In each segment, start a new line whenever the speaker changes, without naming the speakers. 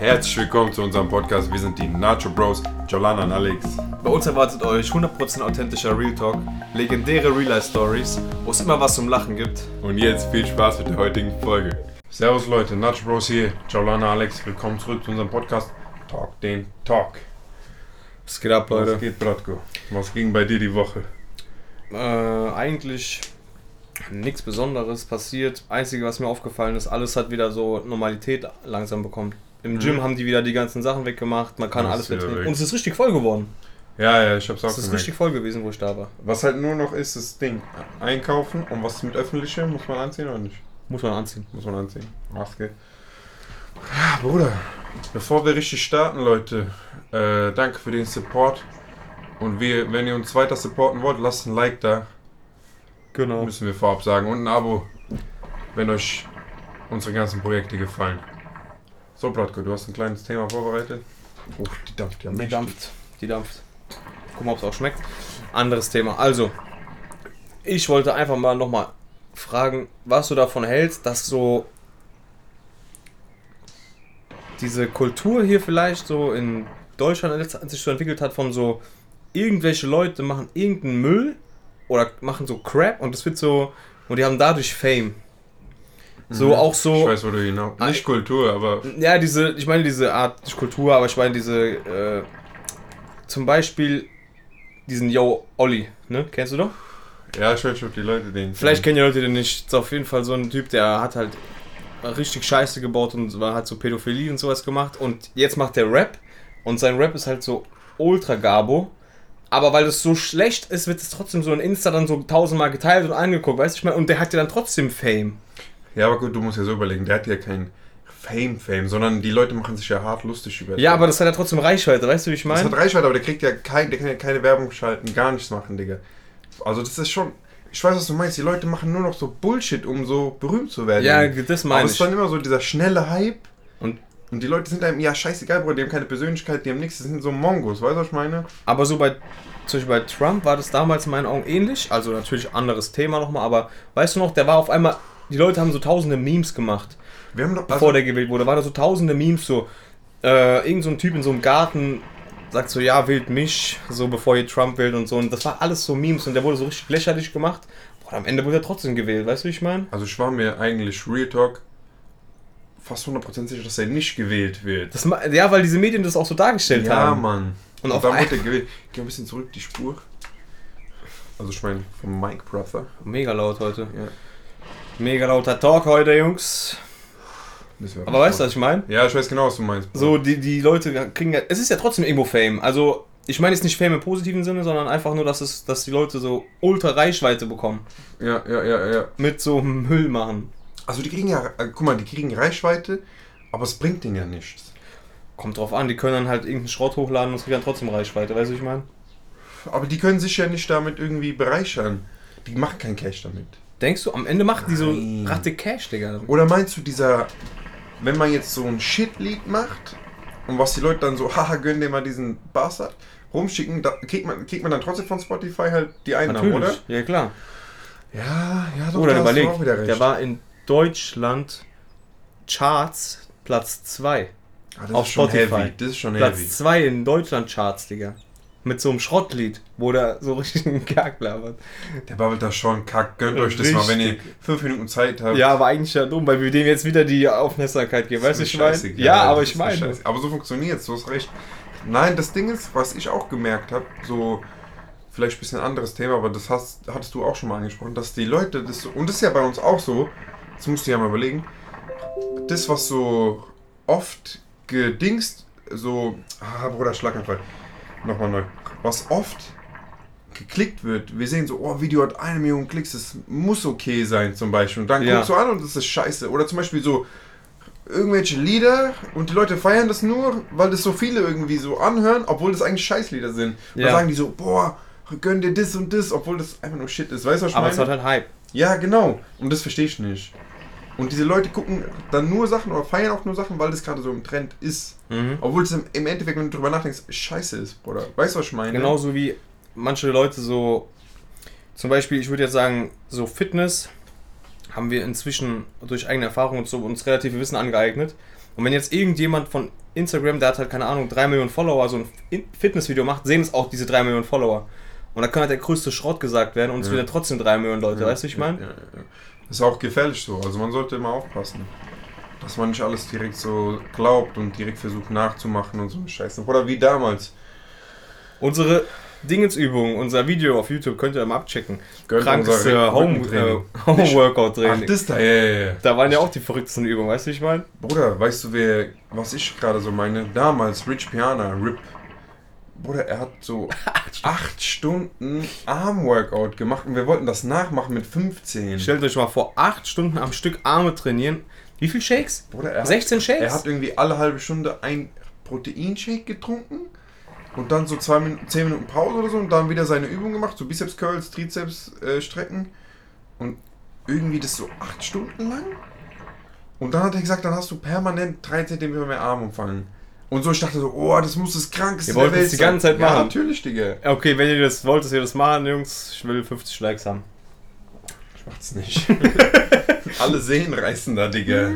Herzlich willkommen zu unserem Podcast. Wir sind die Nacho Bros, Jolana und Alex.
Bei uns erwartet euch 100% authentischer Real Talk, legendäre Real Life Stories, wo es immer was zum Lachen gibt.
Und jetzt viel Spaß mit der heutigen Folge. Servus Leute, Nacho Bros hier, Jolana, Alex. Willkommen zurück zu unserem Podcast Talk den Talk.
Was geht ab, Leute?
Was geht, Bratko? Was ging bei dir die Woche?
Äh, eigentlich nichts Besonderes passiert. Einzige, was mir aufgefallen ist, alles hat wieder so Normalität langsam bekommen. Im Gym
Mhm.
haben die wieder die ganzen Sachen weggemacht, man kann
Alles wieder
wieder
weg.
Und es ist richtig voll geworden.
Ja, ja, ich hab's auch
Es ist
gemerkt.
richtig voll gewesen, wo ich da war.
Was halt nur noch ist, das Ding. Einkaufen und was mit öffentlichem, muss man anziehen oder nicht?
Muss man anziehen.
Muss man anziehen. Maske. Ja, Bruder. Bevor wir richtig starten, Leute, äh, danke für den Support. Und wir, wenn ihr uns weiter supporten wollt, lasst ein Like da.
Genau.
Müssen wir vorab sagen. Und ein Abo, wenn euch unsere ganzen Projekte gefallen. So, Bratko, du hast ein kleines Thema vorbereitet. Oh, die dampft ja
Die dampft. Die dampft. Gucken, ob es auch schmeckt. Anderes Thema. Also, ich wollte einfach mal nochmal fragen, was du davon hältst, dass so diese Kultur hier vielleicht so in Deutschland sich so entwickelt hat von so irgendwelche Leute machen irgendeinen Müll oder machen so Crap und es wird so und die haben dadurch Fame. So
Mhm.
auch so
Ich weiß, wo du hinaus. Nicht Kultur, aber.
ja, diese, ich meine diese Art nicht Kultur, aber ich meine diese, äh, zum Beispiel diesen Yo Olli, ne? Kennst du doch?
Ja, ich weiß schon, ob die Leute den.
Vielleicht kennen die Leute den nicht. Ist auf jeden Fall so ein Typ, der hat halt richtig Scheiße gebaut und war halt so Pädophilie und sowas gemacht. Und jetzt macht der Rap und sein Rap ist halt so ultra Gabo. Aber weil es so schlecht ist, wird es trotzdem so in Insta dann so tausendmal geteilt und angeguckt, weißt du? Ich meine, und der hat ja dann trotzdem Fame.
Ja, aber gut, du musst ja so überlegen, der hat ja kein Fame-Fame, sondern die Leute machen sich ja hart lustig über
Ja, aber das hat ja trotzdem Reichweite, weißt du, wie ich
Das
meine?
hat Reichweite, aber der kriegt ja kein, der kann ja keine Werbung schalten, gar nichts machen, Digga. Also das ist schon. Ich weiß, was du meinst. Die Leute machen nur noch so Bullshit, um so berühmt zu werden.
Ja, das
aber
meine
es
ich.
ist dann immer so dieser schnelle Hype.
Und-
und die Leute sind einem, ja, scheißegal, Bruder, die haben keine Persönlichkeit, die haben nichts, das sind so Mongos, weißt du, was ich meine?
Aber so bei, zum Beispiel bei Trump war das damals in meinen Augen ähnlich. Also natürlich anderes Thema nochmal, aber weißt du noch, der war auf einmal, die Leute haben so tausende Memes gemacht,
Wir haben doch.
bevor
Also,
der gewählt wurde. War da so tausende Memes, so, äh, irgend so ein Typ in so einem Garten sagt so, ja, wählt mich, so bevor ihr Trump wählt und so. Und das war alles so Memes und der wurde so richtig lächerlich gemacht. Boah, am Ende wurde er trotzdem gewählt, weißt du, wie ich meine?
also ich war mir eigentlich Real Talk fast 100% sicher, dass er nicht gewählt wird.
Das, ja, weil diese Medien das auch so dargestellt
ja,
haben.
Mann.
Und
Und,
auf
dann wurde er gewählt. Geh ein bisschen zurück, die Spur. Also ich meine, vom Mike Brother.
Mega laut heute.
Ja.
Mega lauter Talk heute, Jungs. Aber weißt du, was ich meine?
Ja, ich weiß genau, was du meinst.
So, die, die Leute kriegen ja. Es ist ja trotzdem irgendwo Fame. Also, ich meine jetzt nicht Fame im positiven Sinne, sondern einfach nur, dass, es, dass die Leute so ultra Reichweite bekommen.
Ja, ja, ja, ja.
Mit so Müll machen.
Also die kriegen ja, äh, guck mal, die kriegen Reichweite, aber es bringt denen ja nichts.
Kommt drauf an, die können dann halt irgendeinen Schrott hochladen und es kriegen dann trotzdem Reichweite. Weißt du, was ich meine?
Aber die können sich ja nicht damit irgendwie bereichern. Die machen kein Cash damit.
Denkst du, am Ende macht die so
Nein.
Ratte Cash, Digga?
Oder meinst du, dieser, wenn man jetzt so ein Shit-Lied macht und was die Leute dann so, haha, gönn dir mal diesen Bastard, rumschicken, da kriegt man, kriegt man dann trotzdem von Spotify halt die Einnahmen, oder?
Ja, klar.
Ja, ja, doch,
Oder
da
überleg,
auch wieder recht.
der war in Deutschland Charts Platz 2.
Ah, das
auf
ist schon
Spotify.
heavy. Das ist schon heavy.
Platz 2 in Deutschland Charts, Digga. Mit so einem Schrottlied, wo der so richtig einen Kack labert.
Der babbelt da schon kack. Gönnt euch das mal, wenn ihr fünf Minuten Zeit habt.
Ja, aber eigentlich ja dumm, weil wir dem jetzt wieder die Aufmerksamkeit geben. Weißt du, ich meine? Ja, aber ich meine.
Aber so funktioniert es, du hast recht. Nein, das Ding ist, was ich auch gemerkt habe, so vielleicht ein bisschen anderes Thema, aber das hast, hattest du auch schon mal angesprochen, dass die Leute das so, und das ist ja bei uns auch so, das musst du ja mal überlegen, das, was so oft gedingst, so, ah, Bruder, Schlaganfall, nochmal neu, was oft geklickt wird, wir sehen so, oh, Video hat eine Million Klicks, das muss okay sein zum Beispiel, und dann
Ja.
guckst du an und das ist scheiße, oder zum Beispiel so, irgendwelche Lieder und die Leute feiern das nur, weil das so viele irgendwie so anhören, obwohl das eigentlich Scheißlieder sind. Und
Ja.
dann sagen die so, boah, gönn dir das und das, obwohl das einfach nur Shit ist. Weißt du, was ich
Aber
meine?
es hat halt Hype.
ja, genau. Und das verstehe ich nicht. Und diese Leute gucken dann nur Sachen oder feiern auch nur Sachen, weil das gerade so im Trend ist.
Mhm.
Obwohl es im, im Endeffekt, wenn du drüber nachdenkst, scheiße ist, Bruder. Weißt du, was ich meine?
Genauso wie manche Leute so, zum Beispiel, ich würde jetzt sagen, so Fitness haben wir inzwischen durch eigene Erfahrung und so uns relative Wissen angeeignet. Und wenn jetzt irgendjemand von Instagram, der hat halt, keine Ahnung, 3 Millionen Follower, so ein In- Fitnessvideo macht, sehen es auch diese 3 Millionen Follower. Und da kann halt der größte Schrott gesagt werden und es
Ja.
wird dann trotzdem 3 Millionen Leute, weißt du, wie ich meine?
Ja, ja, ja. Ist auch gefährlich so. Also man sollte immer aufpassen. Dass man nicht alles direkt so glaubt und direkt versucht nachzumachen und so eine Scheiße. Oder wie damals.
Unsere Dingensübung, unser Video auf YouTube könnt ihr mal abchecken.
Gönnt
Krankes äh, Home, äh, Home Workout
Ach,
Training.
das da, ja, ja, ja.
Da waren ja auch die verrücktesten Übungen, weißt du, ich meine?
Bruder, weißt du, wer, was ich gerade so meine? Damals, Rich Piana, RIP. Bruder, er hat so acht Stunden Arm-Workout gemacht und wir wollten das nachmachen mit 15.
Stellt euch mal vor, 8 Stunden am Stück Arme trainieren. Wie viel Shakes?
Bruder, er hat
16 Shakes?
Er hat irgendwie alle halbe Stunde ein Proteinshake getrunken und dann so zwei Minuten, 10 Minuten Pause oder so und dann wieder seine Übung gemacht, so Bizeps Curls, Trizeps äh, Strecken und irgendwie das so acht Stunden lang. Und dann hat er gesagt, dann hast du permanent 3 cm mehr Armumfang. Und so, ich dachte so, oh, das muss das krankeste
Ihr wollt das die
sein.
ganze Zeit
Ja,
machen?
natürlich, Digga.
Okay, wenn ihr das wollt, dass wir das machen, Jungs, ich will 50 Likes haben.
Ich mach's nicht. alle Seen reißen da, Digga.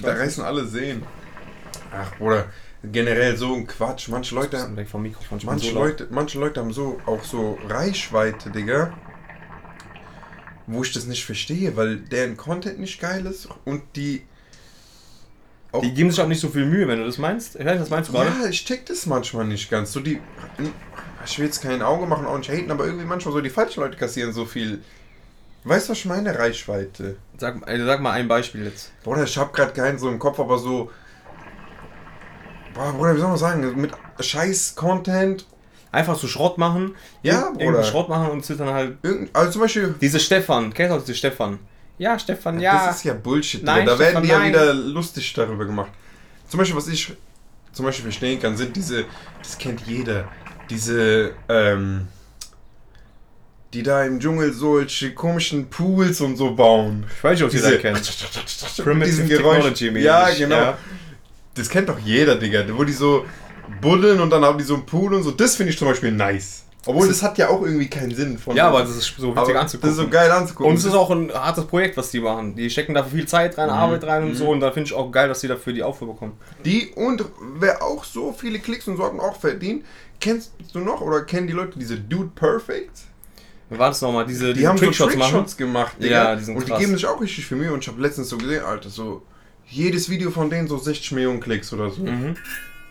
Da reißen alle Seen. Ach, Bruder, generell so ein Quatsch. Manche Leute,
Bisschen weg vom Mikrofon.
manche
so.
Leute, manche Leute haben so auch so Reichweite, Digga. Wo ich das nicht verstehe, weil deren Content nicht geil ist und die. Auch,
Die geben sich auch nicht so viel Mühe, wenn du das meinst. Ich weiß was meinst du gerade?
ja, ich check das manchmal nicht ganz. So die. Ich will jetzt kein Auge machen, auch nicht haten, aber irgendwie manchmal so die falschen Leute kassieren so viel. Weißt du, was ich meine? Reichweite.
Sag, äh, sag mal ein Beispiel jetzt.
Bruder, ich hab grad keinen so im Kopf, aber so. Boah, Bruder, wie soll man sagen? Mit Scheiß-Content.
Einfach so Schrott machen.
Ja, Bruder.
Schrott machen und dann halt.
irgend- Also zum Beispiel.
Diese Stefan, kennst du auch diese Stefan? Ja, Stefan, ja.
Das ist ja Bullshit.
Nein,
Da werden
Stefan,
die ja
nein.
wieder lustig darüber gemacht. Zum Beispiel, was ich zum Beispiel verstehen kann, sind diese. Das kennt jeder. Diese. Ähm, die da im Dschungel solche komischen Pools und so bauen.
ich weiß nicht, ob ihr
Diese
das kennt.
mit
Primitive. Technology mäßig,
Ja, genau.
ja.
Das kennt doch jeder, Digga. Wo die so buddeln und dann haben die so einen Pool und so. Das finde ich zum Beispiel nice. Obwohl, das hat ja auch irgendwie keinen Sinn. Von
Ja, aber das ist so witzig anzugucken.
Das ist so geil anzugucken.
Und es ist auch ein hartes Projekt, was die machen. Die stecken da viel Zeit rein,
Mhm.
Arbeit rein und so. Und da finde ich auch geil, dass die dafür die Aufruhr bekommen.
Die und wer auch so viele Klicks und so und auch verdient, kennst du noch oder kennen die Leute diese Dude Perfect?
War das nochmal? Diese,
Die
diese
haben so
Trickshots machen?
Trickshots gemacht,
Ja, die sind
Und die
krass.
geben sich auch richtig viel Mühe und ich habe letztens so gesehen, Alter, so jedes Video von denen so 60 Millionen Klicks oder so.
Mhm.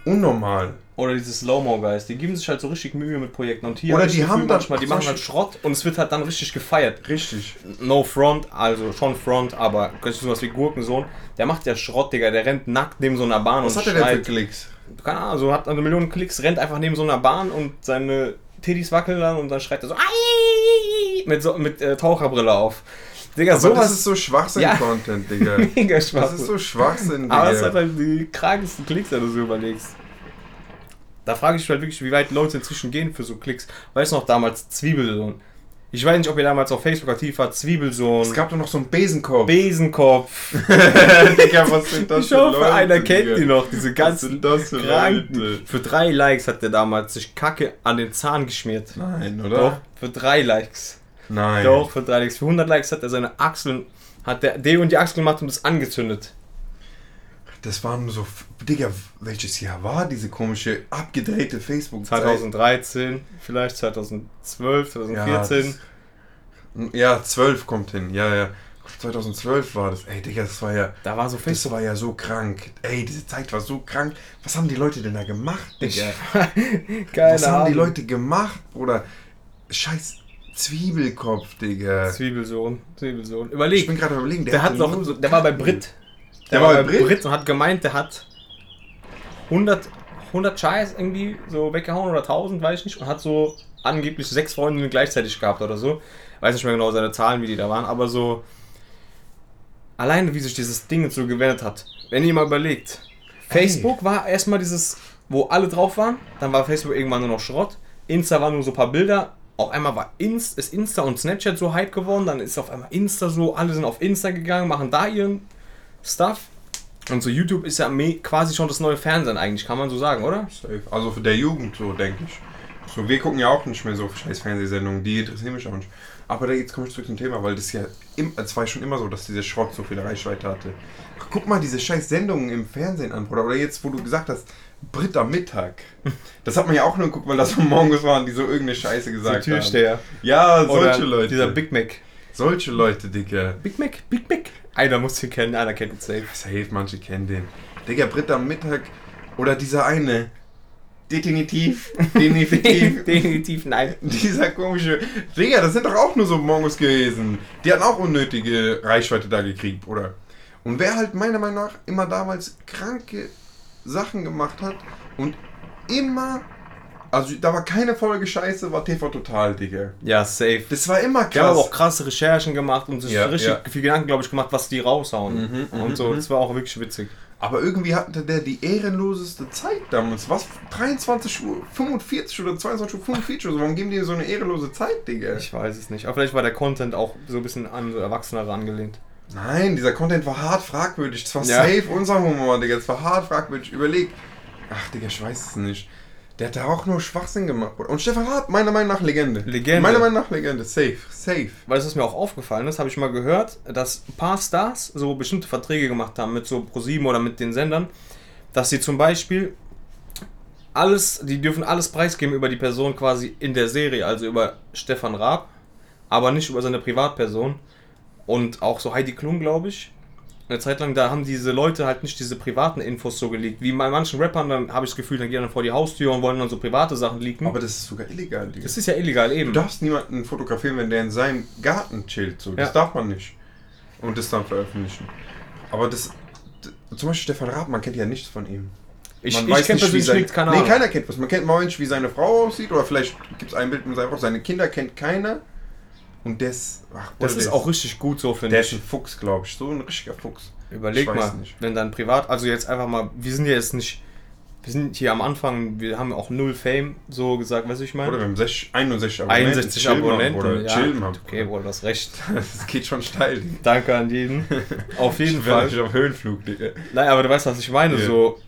Unnormal.
Oder diese Slow-Mo-Guys, die geben sich halt so richtig Mühe mit Projekten. Und hier
Oder
hab
die
das
haben
Gefühl,
dann
manchmal, die machen halt Schrott und es wird halt dann richtig gefeiert.
Richtig.
No Front, also schon Front, aber kannst du sowas wie Gurkensohn, der macht ja Schrott, Digga, der rennt nackt neben so einer Bahn
Was
und
hat er denn für
schreit.
Klicks?
Keine Ahnung, so hat eine Million Klicks, rennt einfach neben so einer Bahn und seine Titties wackeln dann und dann schreit er so "Ai!" mit, so, mit äh, Taucherbrille auf. Digga,
Aber
sowas
das ist so Schwachsinn-Content, Digga.
mega
Das
Spaß.
ist so Schwachsinn, Digga.
Aber es hat halt die krankesten Klicks, wenn du so überlegst. Da frage ich mich halt wirklich, wie weit Leute inzwischen gehen für so Klicks. Weißt du noch damals Zwiebelsohn? Ich weiß nicht, ob ihr damals auf Facebook aktiv wart. Zwiebelsohn,
es gab doch noch so einen Besenkorb.
Besenkopf.
Digga, was sind das
Ich hoffe,
Leute,
einer kennt
Digga?
die noch, diese
Was
ganzen
sind das für
Kranken.
Leute?
Für drei Likes hat der damals sich Kacke an den Zahn geschmiert.
Nein, oder?
Doch, für drei Likes.
Nein.
Doch, für drei Likes. Für 100 Likes hat er seine Achseln, hat der Deo in die Achseln gemacht und das angezündet.
Das waren so. Digga, welches Jahr war diese komische abgedrehte facebook
2013, vielleicht 2012, 2014.
Ja, 12 kommt hin. Ja, ja. 2012 war das. Ey, Digga, das war ja.
da war so
Das
Facebook.
war ja so krank. Ey, diese Zeit war so krank. Was haben die Leute denn da gemacht, Digga?
Keine
Was haben die. Leute gemacht, Bruder? Scheiß Zwiebelkopf, Digga.
Zwiebelsohn, Zwiebelsohn.
Ich
Überleg,
bin gerade überlegen,
der, hat
hatte
noch,
so
der war bei. Brit.
Der war bei Brit?
und hat gemeint, der hat 100, 100 Scheiß irgendwie so weggehauen oder 1000, weiß ich nicht, und hat so angeblich sechs Freundinnen gleichzeitig gehabt oder so. Weiß nicht mehr genau seine Zahlen, wie die da waren, aber so alleine wie sich dieses Ding so gewendet hat. Wenn ihr mal überlegt, Facebook war erstmal dieses, wo alle drauf waren, dann war Facebook irgendwann nur noch Schrott. Insta waren nur so ein paar Bilder. Auf einmal war Inst, ist Insta und Snapchat so hype geworden, dann ist auf einmal Insta so, alle sind auf Insta gegangen, machen da ihren Stuff. Und so YouTube ist ja quasi schon das neue Fernsehen eigentlich, kann man so sagen, oder?
Safe. Also für der Jugend so, denke ich. So, wir gucken ja auch nicht mehr so scheiß Fernsehsendungen, die interessieren mich auch nicht. Aber da jetzt komme ich zurück zum Thema, weil das ja, im, es war ja schon immer so, dass dieser Schrott so viel Reichweite hatte. Guck mal diese scheiß Sendungen im Fernsehen an, Bruder. Oder jetzt, wo du gesagt hast, Brit am Mittag. Das hat man ja auch nur geguckt, weil das so Mongos waren, die so irgendeine Scheiße gesagt
Der Türsteher.
haben. Ja, solche
Oder
Leute.
Dieser Big Mac.
solche Leute, Digga.
Big Mac, Big Mac. Einer muss ihn kennen, einer kennt ihn safe.
Safe, manche kennen den. Digga, Brit am Mittag. Oder dieser eine. Definitiv. Definitiv.
Definitiv nein.
Dieser komische. Digga, das sind doch auch nur so Mongos gewesen. Die hatten auch unnötige Reichweite da gekriegt, oder? Und wer halt meiner Meinung nach immer damals kranke Sachen gemacht hat und immer. Also da war keine Folge Scheiße, war TV Total, Digga.
Ja, safe.
Das war immer
Die haben
krass.
auch krasse Recherchen gemacht und sich
Ja,
richtig
ja.
viel Gedanken, glaube ich, gemacht, was die raushauen.
Mhm, mhm,
und so,
mhm.
das war auch wirklich witzig.
Aber irgendwie hatte der die ehrenloseste Zeit damals. Was? 23 Uhr 45 oder 22 Uhr 45 oder so. Warum geben die so eine ehrenlose Zeit, Digga?
Ich weiß es nicht. Aber vielleicht war der Content auch so ein bisschen an so Erwachsenere angelehnt.
Nein, dieser Content war hart fragwürdig. Das war
Ja.
safe unser Humor, Digga. Das war hart fragwürdig. Überleg. Ach, Digga, ich weiß es nicht. Der hat da auch nur Schwachsinn gemacht. Bruder. Und Stefan Raab, meiner Meinung nach Legende.
Legende.
Meiner Meinung nach Legende. Safe. Safe.
Weil es was mir auch aufgefallen ist, habe ich mal gehört, dass ein paar Stars so bestimmte Verträge gemacht haben mit so ProSieben oder mit den Sendern, dass sie zum Beispiel alles, die dürfen alles preisgeben über die Person quasi in der Serie, also über Stefan Raab, aber nicht über seine Privatperson. Und auch so Heidi Klum, glaube ich. Eine Zeit lang, da haben diese Leute halt nicht diese privaten Infos so geleakt. Wie bei manchen Rappern, dann habe ich das Gefühl, dann gehen dann vor die Haustür und wollen dann so private Sachen leaken.
Aber das ist sogar illegal, Digga.
das ist ja illegal eben.
Du darfst niemanden fotografieren, wenn der in seinem Garten chillt. So. Das
Ja.
darf man nicht. Und das dann veröffentlichen. Aber das. Zum Beispiel Stefan Raab, man kennt ja nichts von ihm.
Ich,
man
ich
weiß nicht, wie sein,
nichts, keine
Nee,
Ahnung.
keiner kennt was. Man kennt mal nicht, wie seine Frau aussieht. Oder vielleicht gibt es ein Bild mit seiner Frau. Seine Kinder kennt keiner. Und der ist. Ach,
Das ist
der
auch richtig gut so, finde
Der
ich.
ist ein Fuchs, glaube ich. So ein richtiger Fuchs.
Überleg
Ich
mal,
nicht.
wenn dann privat, also jetzt einfach mal, wir sind ja jetzt nicht, wir sind hier am Anfang, wir haben auch null Fame, so gesagt, weißt du, ich
Oder
meine?
wir haben sech- 61 Abonnenten.
61
Chill mal,
Abonnenten,
Bruder.
ja.
Chill mal.
Okay, wohl, du hast recht.
Das geht schon steil.
Danke an jeden. Auf jeden
Ich
Fall.
nicht auf Höhenflug, Digga.
Nein, aber du weißt, was ich meine,
Ja.
so,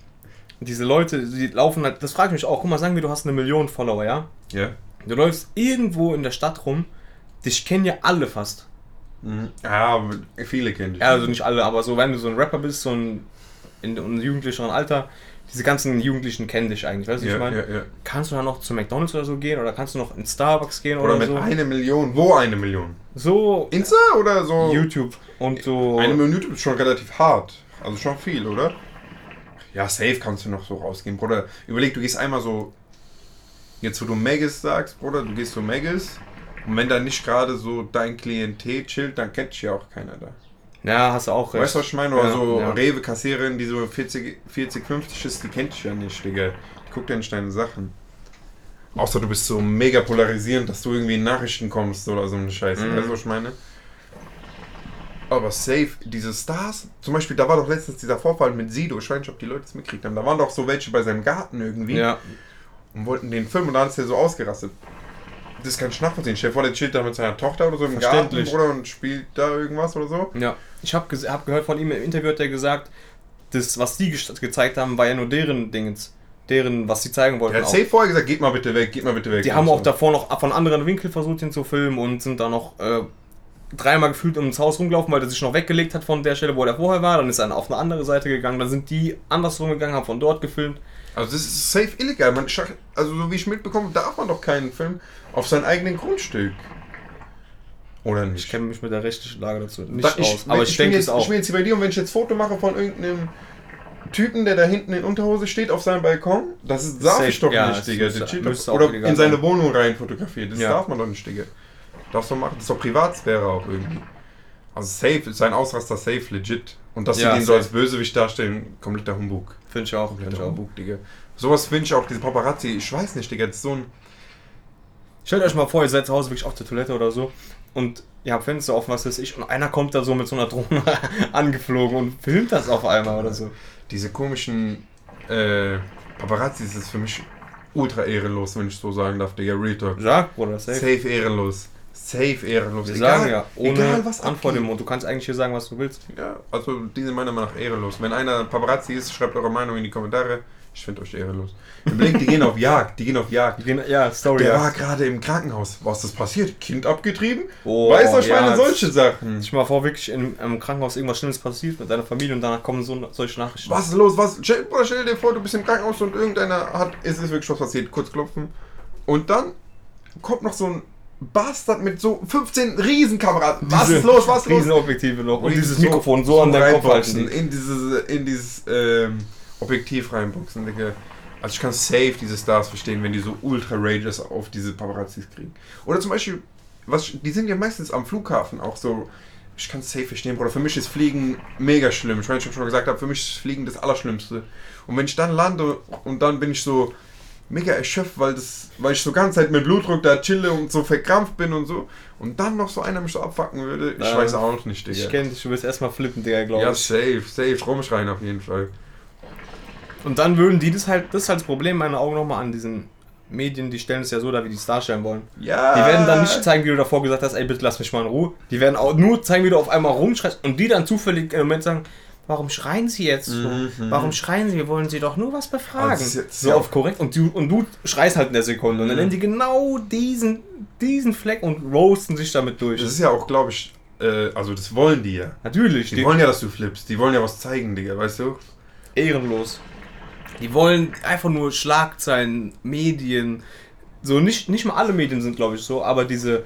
diese Leute, die laufen halt, das frage ich mich auch, guck mal, sagen wir, du hast eine Million Follower, ja?
Ja.
Du läufst irgendwo in der Stadt rum, dich kennen ja alle fast.
Mhm. Ja, viele kennen dich.
Ja, also nicht alle, aber so, wenn du so ein Rapper bist, so ein, in einem jugendlicheren Alter, diese ganzen Jugendlichen kennen dich eigentlich, weißt du,
ja,
ich meine?
ja, ja.
Kannst du dann noch zu McDonalds oder so gehen oder kannst du noch in Starbucks gehen
Oder
oder,
mit
so?
einer Million. Wo eine Million?
So
Insta oder so?
YouTube und so.
Eine Million YouTube ist schon relativ hart. Also schon viel, oder? Ja, safe kannst du noch so rausgehen, Bruder. Überleg, du gehst einmal so. Jetzt, wo du Megas sagst, Bruder, du gehst zu Megas. Und wenn da nicht gerade so dein Klientel chillt, dann kennt dich ja auch keiner da.
ja, hast du auch recht.
Weißt du, was ich meine? Oder
Ja,
so
ja.
Rewe-Kassiererin, die so 40, 40, 50 ist, die kennt dich ja nicht, Digga. Die guckt ja nicht deine Sachen. Außer du bist so mega polarisierend, dass du irgendwie in Nachrichten kommst oder so eine Scheiße.
Mhm.
Weißt du, was ich meine? Aber safe, diese Stars, zum Beispiel, da war doch letztens dieser Vorfall mit Sido, ich weiß nicht, ob die Leute es mitgekriegt haben, da waren doch so welche bei seinem Garten irgendwie
Ja,
und wollten den filmen und dann ist der so ausgerastet. Das kann ich nachvollziehen. Stell dir vor, der chillt da mit seiner Tochter oder so im Garten. Bruder, und spielt da irgendwas oder so.
ja. Ich habe hab gehört von ihm im Interview, hat er gesagt, das, was die ge gezeigt haben, war ja nur deren Dingens. Deren, was sie zeigen wollten.
Er hat safe vorher gesagt, geht mal bitte weg, geht mal bitte weg.
Die haben
so.
auch davor noch von anderen Winkel versucht, ihn zu filmen und sind dann noch äh, dreimal gefühlt ums Haus rumgelaufen, weil er sich noch weggelegt hat von der Stelle, wo er vorher war. Dann ist er auf eine andere Seite gegangen. Dann sind die andersrum gegangen, haben von dort gefilmt.
Also das ist safe illegal. Man, also so wie ich mitbekomme, darf man doch keinen Film auf seinem eigenen Grundstück. Oder nicht?
Ich kenne mich mit der rechtlichen Lage dazu nicht
Da-
aus. Aber ich,
bin
denke
jetzt,
es auch.
Ich bin jetzt hier bei dir und wenn ich jetzt Foto mache von irgendeinem Typen, der da hinten in Unterhose steht auf seinem Balkon, das ist, darf
Safe.
ich doch
Ja,
nicht, Digga.
müsste-
oder in seine
sein.
Wohnung rein fotografiert. Das
Ja.
darf man doch nicht, Digga. Darfst du machen. Das ist doch Privatsphäre auch irgendwie. Also safe, ist sein Ausraster safe, legit. Und dass
Ja,
sie den so als Bösewicht darstellen, kompletter Humbug.
Finde ich auch.
Kompletter
auch.
Humbug, Digga. Sowas finde ich auch, diese Paparazzi, ich weiß nicht, Digga, das ist so ein...
Stellt euch mal vor, ihr seid zu Hause wirklich auf der Toilette oder so und ihr habt Fenster offen, was weiß ich, und einer kommt da so mit so einer Drohne angeflogen und filmt das auf einmal oder so.
Diese komischen äh, Paparazzi, ist für mich ultra ehrenlos, wenn ich so sagen darf, Digga, Real Talk.
Sag, Bruder, safe.
Safe ehrenlos. Safe ehrenlos.
Wir
egal,
sagen ja, ohne
egal was
Antwort im
abgeht.
Mund. Du kannst eigentlich hier sagen, was du willst.
Ja, also die sind meiner Meinung nach ehrenlos. Wenn einer Paparazzi ist, schreibt eure Meinung in die Kommentare. Ich finde euch ehrenlos. Überlegt, die gehen auf Jagd, die gehen auf Jagd.
Ja, Story.
Der war gerade im Krankenhaus. Was ist passiert? Kind abgetrieben?
Oh,
Weiß euch
ja,
solche Sachen.
Ich mal vor, wirklich im, im Krankenhaus irgendwas Schlimmes passiert mit deiner Familie und danach kommen so solche Nachrichten.
Was ist los? Was? Stell, stell dir vor, du bist im Krankenhaus und irgendeiner hat, es ist wirklich was passiert, kurz klopfen. Und dann kommt noch so ein Bastard mit so 15 Riesenkameras. Was ist los? Was ist los?
Riesenobjektive noch. Und
die
dieses
so-
Mikrofon so, an deinen Kopf halten.
In dieses, in dieses ähm, Objektiv reinboxen, Digga. Also ich kann safe diese Stars verstehen, wenn die so ultra Rages auf diese Paparazzis kriegen. Oder zum Beispiel, was, die sind ja meistens am Flughafen auch so. Ich kann es safe verstehen, Bruder. Für mich ist Fliegen mega schlimm. Ich meine, ich habe schon gesagt, habe, für mich ist Fliegen das Allerschlimmste. Und wenn ich dann lande und dann bin ich so mega erschöpft, weil das, weil ich so ganze Zeit mit Blutdruck da chille und so verkrampft bin und so. Und dann noch so einer mich so abfacken würde, ich
Ähm,
weiß auch nicht, Digga.
Ich kenn dich, du willst erstmal flippen, Digga, glaube
Ja,
ich.
safe, safe, rumschreien auf jeden Fall.
Und dann würden die das halt, das ist halt das Problem in meinen Augen nochmal an diesen Medien, die stellen es ja so dar, wie die es darstellen wollen.
Ja.
Die werden dann nicht zeigen, wie du davor gesagt hast, ey, bitte lass mich mal in Ruhe. Die werden auch nur zeigen, wie du auf einmal rumschreist und die dann zufällig im Moment sagen, warum schreien sie jetzt so?
Mhm.
Warum schreien sie? Wir wollen sie doch nur was befragen.
Also, das ist jetzt-
so
ja.
auf korrekt und du, und du schreist halt in der Sekunde und dann
Mhm.
nennen die genau diesen, diesen Fleck und roasten sich damit durch.
Das ist ja auch, glaube ich, äh, also das wollen die ja.
Natürlich,
Die
die
wollen ja, dass du flippst. Die wollen ja was zeigen, Digga, weißt du?
ehrenlos. Die wollen einfach nur Schlagzeilen, Medien. So nicht, nicht mal alle Medien sind, glaube ich, so, aber diese,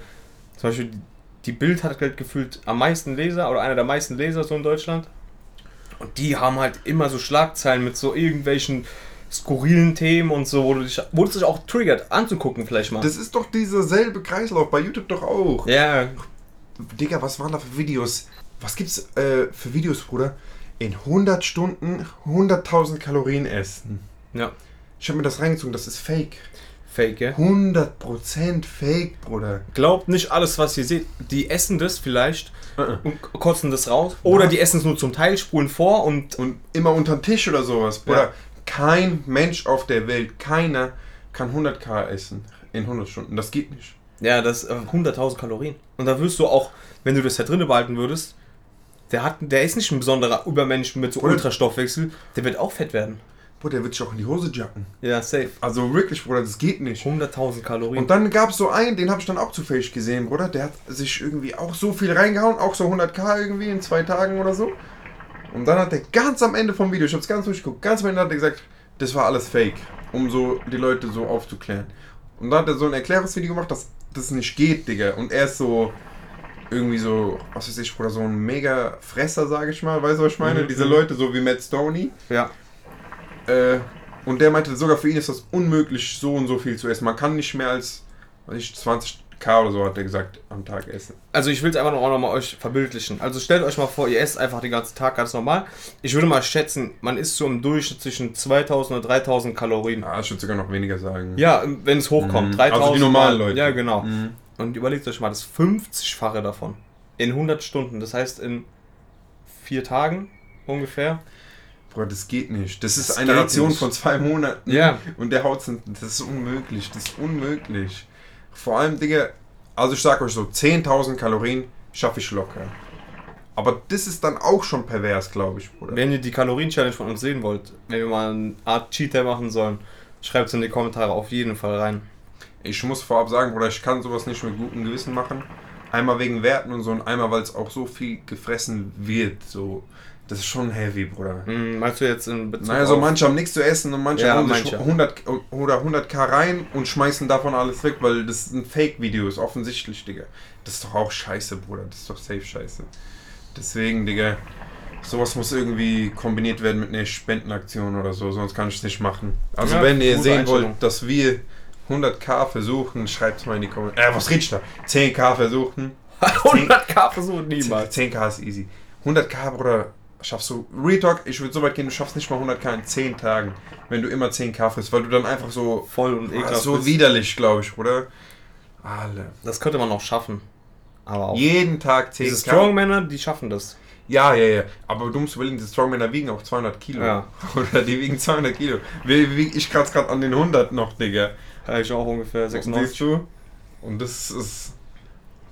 zum Beispiel, die- die Bild hat halt gefühlt am meisten Leser oder einer der meisten Leser so in Deutschland. Und die haben halt immer so Schlagzeilen mit so irgendwelchen skurrilen Themen und so, wo du dich, wo es dich auch triggert, anzugucken vielleicht mal.
Das ist doch dieser selbe Kreislauf, bei YouTube doch auch.
ja,
Digga, was waren da für Videos? Was gibt's äh, für Videos, Bruder? In 100 Stunden 100.000 Kalorien essen.
ja,
Ich habe mir das reingezogen, das ist fake.
fake, ja.
100% fake, Bruder.
Glaubt nicht alles, was ihr seht. Die essen das vielleicht. Und kotzen das raus. Oder die essen es nur zum Teil, spulen vor und
Und immer unter den Tisch oder sowas.
Ja.
kein Mensch auf der Welt, keiner kann 100k essen in 100 Stunden. Das geht nicht.
Ja, das äh, 100.000 Kalorien. Und da wirst du auch, wenn du das da drinnen behalten würdest, der, hat, der ist nicht ein besonderer Übermensch mit so
Oder-
Ultrastoffwechsel, der wird auch fett werden.
Bruder, der wird sich auch in die Hose jacken.
Ja, safe.
Also wirklich, Bruder, das geht nicht.
100.000 Kalorien.
Und dann gab es so einen, den habe ich dann auch zufällig gesehen, Bruder. Der hat sich irgendwie auch so viel reingehauen, auch so 100k irgendwie in zwei Tagen oder so. Und dann hat er ganz am Ende vom Video, ich habe es ganz durchgeguckt, ganz am Ende hat er gesagt, das war alles fake, um so die Leute so aufzuklären. Und dann hat er so ein Erklärungsvideo gemacht, dass das nicht geht, Digga. Und er ist so irgendwie so, was weiß ich, Bruder, so ein mega Fresser, sage ich mal, weißt du, was ich meine?
Mhm,
Diese
mhm.
Leute, so wie Matt Stoney.
ja.
Äh, und der meinte, sogar für ihn ist das unmöglich, so und so viel zu essen. Man kann nicht mehr als weiß ich, 20k oder so, hat er gesagt, am Tag essen.
Also ich will es einfach noch, auch noch mal euch verbildlichen. Also stellt euch mal vor, ihr esst einfach den ganzen Tag ganz normal. Ich würde mal schätzen, man isst so im Durchschnitt zwischen 2000 und 3000 Kalorien.
Ah, ich würde sogar noch weniger sagen.
Ja, wenn es hochkommt.
Mhm.
3000
Also die normalen
mal-
Leute.
Ja, genau.
Mhm.
Und überlegt euch mal, das 50-fache davon. In 100 Stunden. Das heißt in vier Tagen ungefähr.
Bruder, das geht nicht. Das ist
Das
eine
geht
Ration
nicht.
von zwei Monaten.
Ja.
Und der haut. Das ist unmöglich. Das ist unmöglich. Vor allem, Digga, also ich sag euch so, 10.000 Kalorien schaffe ich locker. Aber das ist dann auch schon pervers, glaube ich, Bruder.
Wenn ihr die Kalorien-Challenge von uns sehen wollt, wenn wir mal eine Art Cheat Day machen sollen, schreibt es in die Kommentare auf jeden Fall rein.
Ich muss vorab sagen, Bruder, ich kann sowas nicht mit gutem Gewissen machen. Einmal wegen Werten und so und einmal, weil es auch so viel gefressen wird. So, das ist schon heavy, Bruder.
Hm, meinst du jetzt in Bezug
Naja, so manche haben nichts zu essen und manche
Ja,
sich
manche.
100 oder 100k rein und schmeißen davon alles weg, weil das ein Fake-Video ist, offensichtlich, Digga. Das ist doch auch scheiße, Bruder. Das ist doch safe scheiße. Deswegen, Digga, sowas muss irgendwie kombiniert werden mit einer Spendenaktion oder so, sonst kann ich es nicht machen. Also,
Ja,
wenn ihr sehen wollt, dass wir 100k versuchen, schreibt es mal in die Kommentare. Äh, was redest du da? 10k versuchen.
100k versucht niemals.
10k ist easy. 100k, Bruder, schaffst du. Retalk, ich würde so weit gehen, du schaffst nicht mal 100k in 10 Tagen, wenn du immer 10k frisst, weil du dann einfach so.
Voll und
Ah,
ekelhaft.
so
bist.
widerlich, glaube ich, Bruder. Alle.
Das könnte man noch schaffen. Aber auch.
Jeden Tag 10k.
Diese Strongmänner, die schaffen das.
Ja, ja, ja. Aber du musst überlegen, die Strongmänner wiegen auch 200 Kilo.
Ja.
Oder die wiegen 200 Kilo. Ich kratze gerade an den 100 noch, Digga.
Ja, ich auch ungefähr
Siehst
96.
du? Und das ist.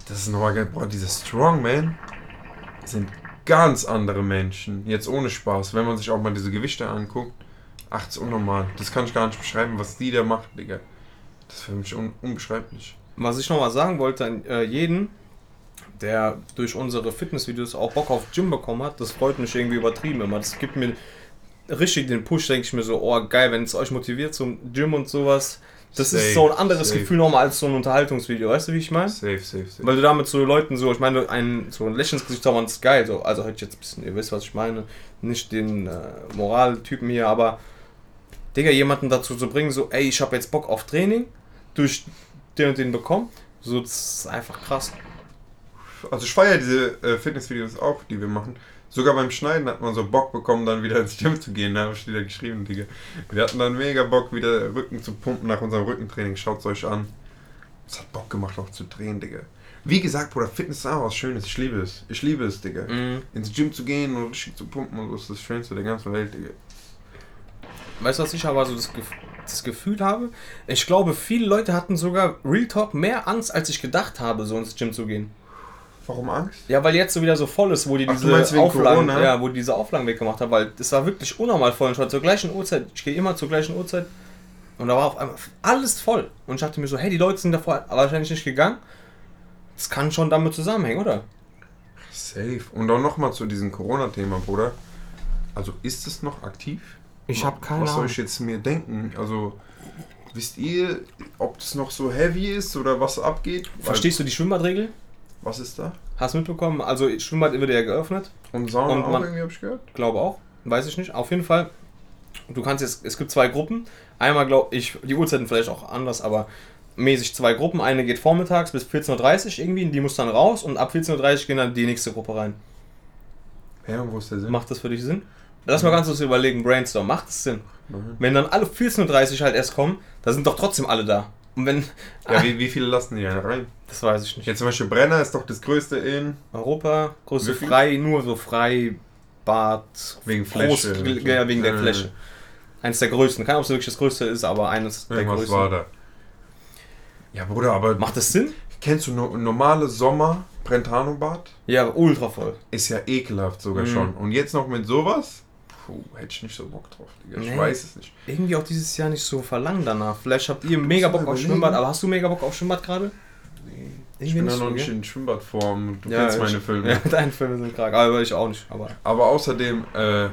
Das ist nochmal geil. Boah, diese Strongman sind ganz andere Menschen. Jetzt ohne Spaß. Wenn man sich auch mal diese Gewichte anguckt. Ach, das ist unnormal. Das kann ich gar nicht beschreiben, was die da macht, Digga. Das ist für mich un unbeschreiblich.
Was ich nochmal sagen wollte an äh, jeden, der durch unsere Fitnessvideos auch Bock auf Gym bekommen hat, das freut mich irgendwie übertrieben immer. Das gibt mir richtig den Push, denke ich mir so, oh geil, wenn es euch motiviert zum Gym und sowas. Das
Safe,
ist so ein anderes
safe.
Gefühl nochmal als so ein Unterhaltungsvideo, weißt du, wie ich meine?
Safe, safe, safe.
Weil du damit so Leuten so, ich meine, ein, so ein Lächeln ins Gesicht zaubern ist geil, so, also heute jetzt ein bisschen, ihr wisst, was ich meine, nicht den äh, Moraltypen hier, aber Digga, jemanden dazu zu bringen, so, ey, ich habe jetzt Bock auf Training, durch den und den bekommen, so, das ist einfach krass.
Also ich feiere diese äh, Fitnessvideos auch, die wir machen. Sogar beim Schneiden hat man so Bock bekommen, dann wieder ins Gym zu gehen. Da habe ich wieder geschrieben, Digga. Wir hatten dann mega Bock, wieder Rücken zu pumpen nach unserem Rückentraining. Schaut's euch an. Es hat Bock gemacht, auch zu drehen, Digga. Wie gesagt, Bruder, Fitness ist auch was Schönes. Ich liebe es. Ich liebe es, Digga.
Mhm.
Ins Gym zu gehen und richtig zu pumpen und so ist das Schönste der ganzen Welt, Digga.
Weißt du, was ich aber so das, das Gefühl habe? Ich glaube, viele Leute hatten sogar Real Talk mehr Angst, als ich gedacht habe, so ins Gym zu gehen.
Warum Angst?
Ja, weil jetzt so wieder so voll ist, wo die
Ach,
diese
meinst
Auflagen,
Corona?
ja, wo die diese Auflagen weggemacht haben, weil das war wirklich unnormal voll. Und ich war zur gleichen Uhrzeit, ich gehe immer zur gleichen Uhrzeit und da war auf einmal alles voll. Und ich dachte mir so, hey, die Leute sind davor wahrscheinlich nicht gegangen. Das kann schon damit zusammenhängen, oder?
Safe. Und auch nochmal zu diesem Corona-Thema, Bruder. Also ist es noch aktiv?
Ich habe keine
Was soll
Ahnung.
ich jetzt mir denken? Also, wisst ihr, ob das noch so heavy ist oder was abgeht?
Verstehst du die Schwimmbadregel?
Was ist da?
Hast du mitbekommen? Also Schwimmbad wird ja geöffnet.
Und Sauna
Und
auch
man-
irgendwie, hab ich gehört?
Glaube auch. Weiß ich nicht. Auf jeden Fall. Du kannst jetzt, es gibt zwei Gruppen. Einmal glaube ich, die Uhrzeiten vielleicht auch anders, aber mäßig zwei Gruppen. Eine geht vormittags bis 14.30 Uhr irgendwie, die muss dann raus und ab 14.30 Uhr gehen dann die nächste Gruppe rein.
Ja, und wo ist der Sinn?
Macht das für dich Sinn? Lass mal ganz kurz überlegen, Brainstorm, macht das Sinn?
Mhm.
Wenn dann alle 14.30 Uhr halt erst kommen, da sind doch trotzdem alle da. Und wenn.
Ja, wie, wie viele lassen die rein?
Das weiß ich nicht.
Jetzt zum Beispiel Brenner ist doch das größte in.
Europa, größte
Wirklich?
frei, nur so Freibad,
Wegen
Groß,
Fläche. so.
ja, wegen der
Äh,
Fläche. Eines der größten. Keine Ahnung, ob es wirklich das größte ist, aber eines der
Irgendwas
größten.
war da. Ja, Bruder, aber
Macht das Sinn?
kennst du no normale Sommer Brentano-Bad?
Ja, ultra voll.
Ist ja ekelhaft sogar
Mhm.
schon. Und jetzt noch mit sowas? Puh, hätte ich nicht so Bock drauf, Digga. Ich
Nee.
weiß es nicht.
Irgendwie auch dieses Jahr nicht so verlangen danach. Vielleicht habt ihr mega Bock auf
überlegen.
Schwimmbad, aber hast du mega Bock auf Schwimmbad gerade?
Nee. Ich bin ja
nicht
noch nicht in Schwimmbadform. Du
Ja,
kennst
ich-
meine Filme.
Ja, deine Filme sind krank, aber ich auch nicht. Aber
Aber außerdem, äh,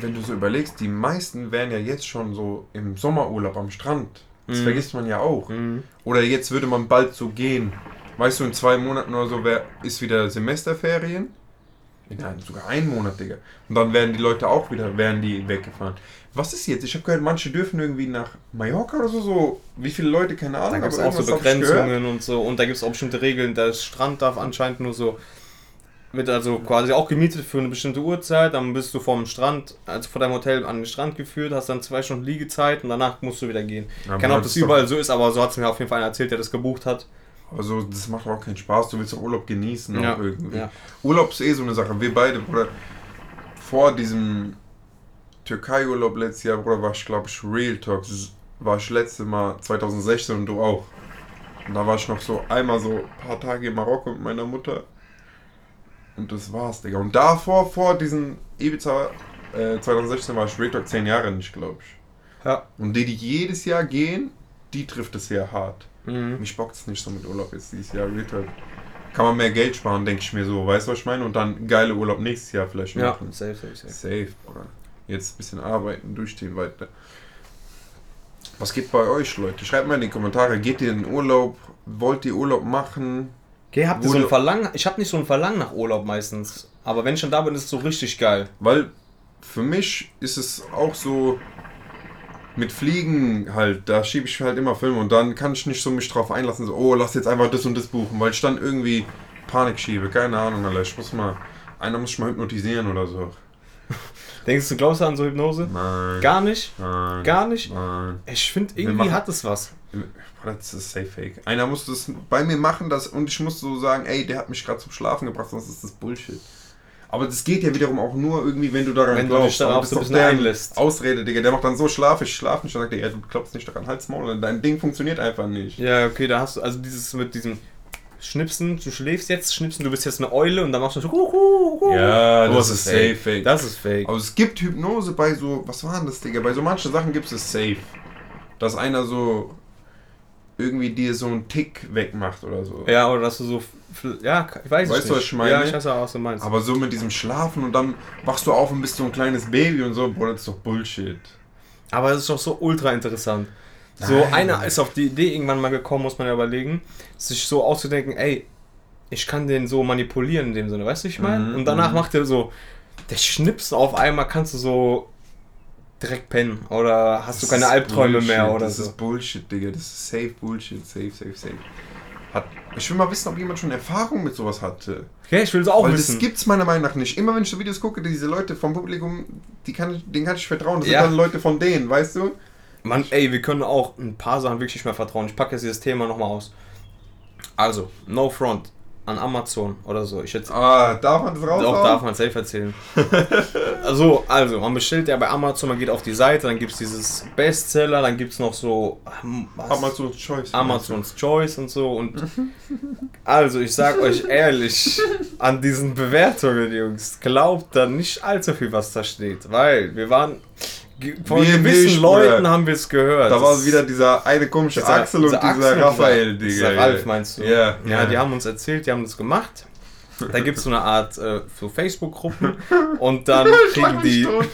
wenn du so überlegst, die meisten wären ja jetzt schon so im Sommerurlaub am Strand. Das
Mhm.
vergisst man ja auch.
mhm.
Oder jetzt würde man bald so gehen. Weißt du, in zwei Monaten oder so wär, ist wieder Semesterferien. Nein, sogar ein Monat, Digga. Und dann werden die Leute auch wieder, werden die weggefahren. Was ist jetzt? Ich habe gehört, manche dürfen irgendwie nach Mallorca oder so. so. Wie viele Leute, keine Ahnung.
da gibt es auch so. Begrenzungen und so. Und da gibt es auch bestimmte Regeln. Der Strand darf anscheinend nur so. Wird also quasi auch gemietet für eine bestimmte Uhrzeit. Dann bist du vom Strand, also vor deinem Hotel an den Strand geführt, hast dann zwei Stunden Liegezeit und danach musst du wieder gehen.
Ja,
Keine Ahnung, ob
das
überall so ist, aber so hat es mir auf jeden Fall einer erzählt, der das gebucht hat.
Also, das macht auch keinen Spaß. Du willst doch Urlaub genießen.
Ja,
Auch irgendwie.
ja.
Urlaub ist eh so eine Sache. Wir beide, Bruder, vor diesem Türkei-Urlaub letztes Jahr, Bruder, war ich, glaube ich, Real Talk. Das War ich letzte Mal 2016 und du auch. Und da war ich noch so einmal so ein paar Tage in Marokko mit meiner Mutter. Und das war's, Digga. Und davor, vor diesem Ibiza äh, 2016, war ich Real Talk 10 Jahre nicht, glaube ich.
Ja.
Und die, die jedes Jahr gehen, die trifft es sehr hart.
Mhm.
Mich bockt es nicht so mit Urlaub jetzt dieses Jahr. Real Talk. Kann man mehr Geld sparen, denke ich mir so. Weißt du, was ich meine? Und dann geile Urlaub nächstes Jahr vielleicht
Ja,
machen.
safe, safe, safe.
Safe, Bruder. Jetzt ein bisschen arbeiten, durchziehen weiter. Was geht bei euch, Leute? Schreibt mal in die Kommentare. Geht ihr in den Urlaub? Wollt ihr Urlaub machen?
Okay, habt ihr so ein Verlangen? Ich habe nicht so ein Verlangen nach Urlaub meistens. Aber wenn ich schon da bin, ist es so richtig geil.
Weil für mich ist es auch so mit Fliegen halt, da schiebe ich halt immer Filme und dann kann ich nicht so mich drauf einlassen, so, oh, lass jetzt einfach das und das buchen, weil ich dann irgendwie Panik schiebe. Keine Ahnung, Alter. Ich muss mal, einer muss ich mal hypnotisieren oder so.
Denkst du, glaubst du an so Hypnose?
Nein.
Gar nicht?
Nein.
Gar nicht?
Nein.
Ich finde, irgendwie hat es was.
Das ist safe fake. Einer muss das bei mir machen das, und ich muss so sagen, ey, der hat mich gerade zum Schlafen gebracht, sonst ist das Bullshit. Aber das geht ja wiederum auch nur irgendwie, wenn du daran
Wenn du
glaubst.
dich darauf
Aber das
so ein bisschen einlässt.
Ausrede, Digga. Der macht dann so schlaf, ich schlaf nicht. Dann sagt er, ja, du glaubst nicht daran, halt's Maul. Dein Ding funktioniert einfach nicht.
Ja, okay, da hast du, also dieses mit diesem, schnipsen, du schläfst jetzt, schnipsen, du bist jetzt eine Eule und dann machst du so. Hu, hu, hu.
Ja,
Oh,
das ist safe
fake. Das ist fake.
Aber es gibt Hypnose bei so, was war denn das, Digga? Bei so manchen Sachen gibt es safe. Dass einer so irgendwie dir so einen Tick wegmacht oder so.
Ja, oder dass du so. fl- Ja, ich weiß
Weißt
es
du,
nicht.
was ich meine?
Ja, ich weiß auch, was du meinst.
Aber so mit diesem Schlafen und dann wachst du auf und bist so ein kleines Baby und so, Bruder, das ist doch Bullshit.
Aber es ist doch so ultra interessant. So,
Nein.
einer ist auf die Idee irgendwann mal gekommen, muss man ja überlegen, sich so auszudenken, ey, ich kann den so manipulieren in dem Sinne, weißt du, ich meine?
Mhm,
Und danach
mhm.
macht er so, der schnippst auf einmal, kannst du so direkt pennen oder hast du
Das
keine
ist
Albträume
Bullshit,
mehr oder
Das
so.
ist Bullshit, Digga. Das ist safe Bullshit. Safe, safe, safe. Hat, ich will mal wissen, ob jemand schon Erfahrung mit sowas hatte.
Okay, ich will es auch
Weil
wissen.
das gibt's meiner Meinung nach nicht. Immer wenn ich so Videos gucke, diese Leute vom Publikum, die kann denen kann ich vertrauen. Das
Ja.
sind dann Leute von denen, weißt du?
Mann, ey, wir können auch ein paar Sachen wirklich nicht mehr vertrauen. Ich packe jetzt dieses Thema nochmal aus. Also, No Front an Amazon oder so. Ich jetzt
Ah, darf man das raus?
Auch darf man safe erzählen. also, also, man bestellt ja bei Amazon, man geht auf die Seite, dann gibt es dieses Bestseller, dann gibt es noch so ähm, was?
Amazon's Choice.
Amazon's Choice und so. Und also, ich sag euch ehrlich, an diesen Bewertungen, Jungs, glaubt da nicht allzu viel, was da steht. Weil wir waren. Von
Wir
gewissen
nicht,
Leuten haben wir es gehört.
Da war wieder dieser eine komische
dieser-
Axel und dieser,
und
Raphael,
dieser,
Digga.
dieser Ralf meinst du?
Ja,
ja, die haben uns erzählt, die haben das gemacht. Da gibt es so eine Art äh, so Facebook-Gruppen und dann kriegen die,
Tot,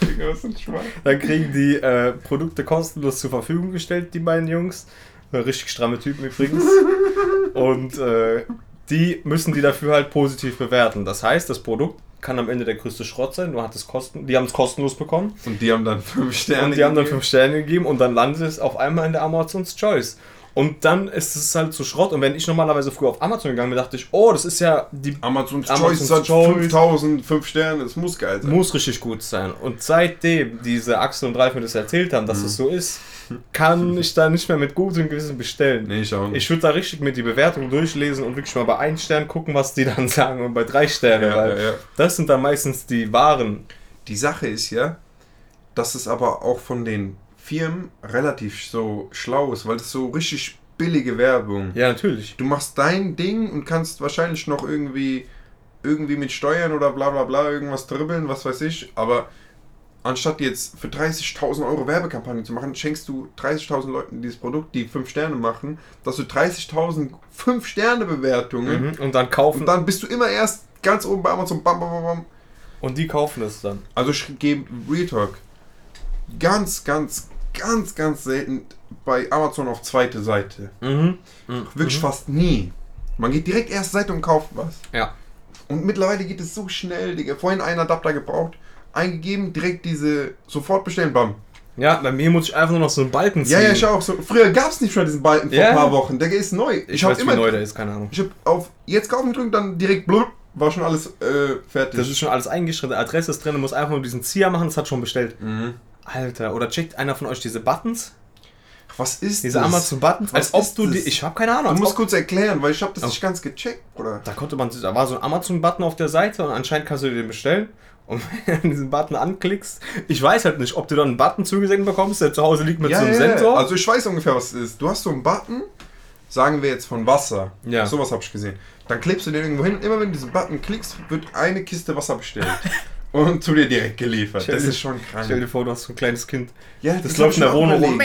dann kriegen die äh, Produkte kostenlos zur Verfügung gestellt, die beiden Jungs. Richtig stramme Typen übrigens. Und äh, die müssen die dafür halt positiv bewerten. Das heißt, das Produkt kann am Ende der größte Schrott sein. Du hattest kosten, die haben es kostenlos bekommen.
Und die haben dann fünf Sterne.
Und die haben dann
gegeben.
fünf Sterne gegeben und dann landet es auf einmal in der Amazon's Choice. Und dann ist es halt zu Schrott. Und wenn ich normalerweise früher auf Amazon gegangen bin, dachte ich, oh, das ist ja die
Amazon's,
Amazon's
Choice hat
Choice.
5000, 5 Sterne, das muss geil sein.
muss richtig gut sein. Und seitdem diese Axel und Ralf mir das erzählt haben, dass es so ist, kann ich da nicht mehr mit gutem Gewissen bestellen.
Nee, ich auch nicht.
Ich würde da richtig mit die Bewertung durchlesen und wirklich mal bei 1 Stern gucken, was die dann sagen und bei 3 Sterne,
Ja,
weil
ja, ja.
das sind dann meistens die wahren.
Die Sache ist ja, dass es aber auch von den Firmen relativ so schlau ist, weil das so richtig billige Werbung.
Ja, natürlich.
Du machst dein Ding und kannst wahrscheinlich noch irgendwie irgendwie mit Steuern oder bla bla bla irgendwas dribbeln, was weiß ich, aber anstatt jetzt für 30.000 Euro Werbekampagne zu machen, schenkst du 30.000 Leuten dieses Produkt, die 5 Sterne machen, dass du 30.000 5 Sterne Bewertungen
Mhm. Und dann kaufen.
und dann bist du immer erst ganz oben bei Amazon bam bam bam bam
Und die kaufen es dann.
Also ich gebe Real Talk ganz, ganz, ganz, ganz selten bei Amazon auf zweite Seite.
Mhm.
Wirklich fast nie. Man geht direkt erste Seite und kauft was.
Ja.
Und mittlerweile geht es so schnell, Digga. Vorhin einen Adapter gebraucht, eingegeben, direkt diese sofort bestellen, bam.
Ja, bei mir muss ich einfach nur noch so einen Balken ziehen.
Ja, ja, ich auch so. Früher gab es nicht schon diesen Balken vor
Ja.
ein paar Wochen. Der ist neu.
Ich,
Ich,
weiß,
immer.
wie neu der ist, keine Ahnung.
Ich hab auf jetzt kaufen gedrückt, dann direkt blub, war schon alles äh, fertig.
Das ist schon alles eingeschrieben, Adresse ist drin, du musst einfach nur diesen Zieher machen, das hat schon bestellt.
mhm.
Alter, oder checkt einer von euch diese Buttons?
Was ist
Diese
das?
Amazon-Buttons?
Was
Als ob du die. Ich habe keine Ahnung.
Du musst kurz erklären, weil ich habe das
Oh.
nicht ganz gecheckt, Bruder.
Da konnte man, da war so ein Amazon-Button auf der Seite und anscheinend kannst du den bestellen. Und wenn du diesen Button anklickst, ich weiß halt nicht, ob du dann einen Button zugesendet bekommst, der zu Hause liegt mit so einem Sensor.
Also ich weiß ungefähr, was es ist. Du hast so einen Button, sagen wir jetzt von Wasser.
Ja.
Sowas habe ich gesehen. Dann klebst du den irgendwo hin immer wenn du diesen Button klickst, wird eine Kiste Wasser bestellt. und zu dir direkt geliefert.
Stell
Das
dir-
ist schon krank.
Stell dir vor, du hast so ein kleines Kind.
ja,
Das läuft in der Wohnung rum,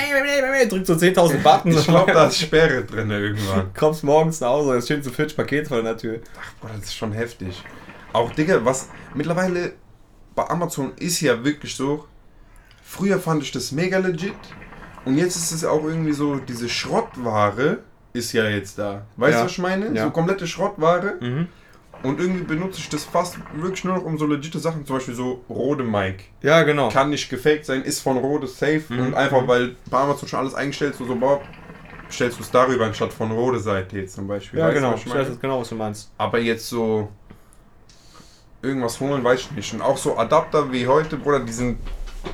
drückt so 10.000 Buttons.
Ich glaube, da ist Sperre drin irgendwann.
kommst morgens nach Hause, es stehen so 40 Pakete vor der Tür.
Ach, Bruder, das ist schon heftig. Auch, Digga, was mittlerweile bei Amazon ist ja wirklich so. Früher fand ich das mega legit. Und jetzt ist es auch irgendwie so, diese Schrottware ist ja jetzt da. Weißt du,
Ja.
was ich meine?
Ja.
So komplette Schrottware.
Mhm.
Und irgendwie benutze ich das fast wirklich nur noch um so legitime Sachen. Zum Beispiel so Rode Mic.
Ja, genau.
Kann nicht gefaked sein, ist von Rode safe.
Mhm.
Und einfach, weil bei Amazon schon alles eingestellt ist, so, so boah, stellst du es darüber anstatt von Rode Seite jetzt zum Beispiel.
Ja,
Weißt
genau. Ich weiß jetzt genau, was du meinst.
Aber jetzt so irgendwas holen, weiß ich nicht. Und auch so Adapter wie heute, Bruder, die sind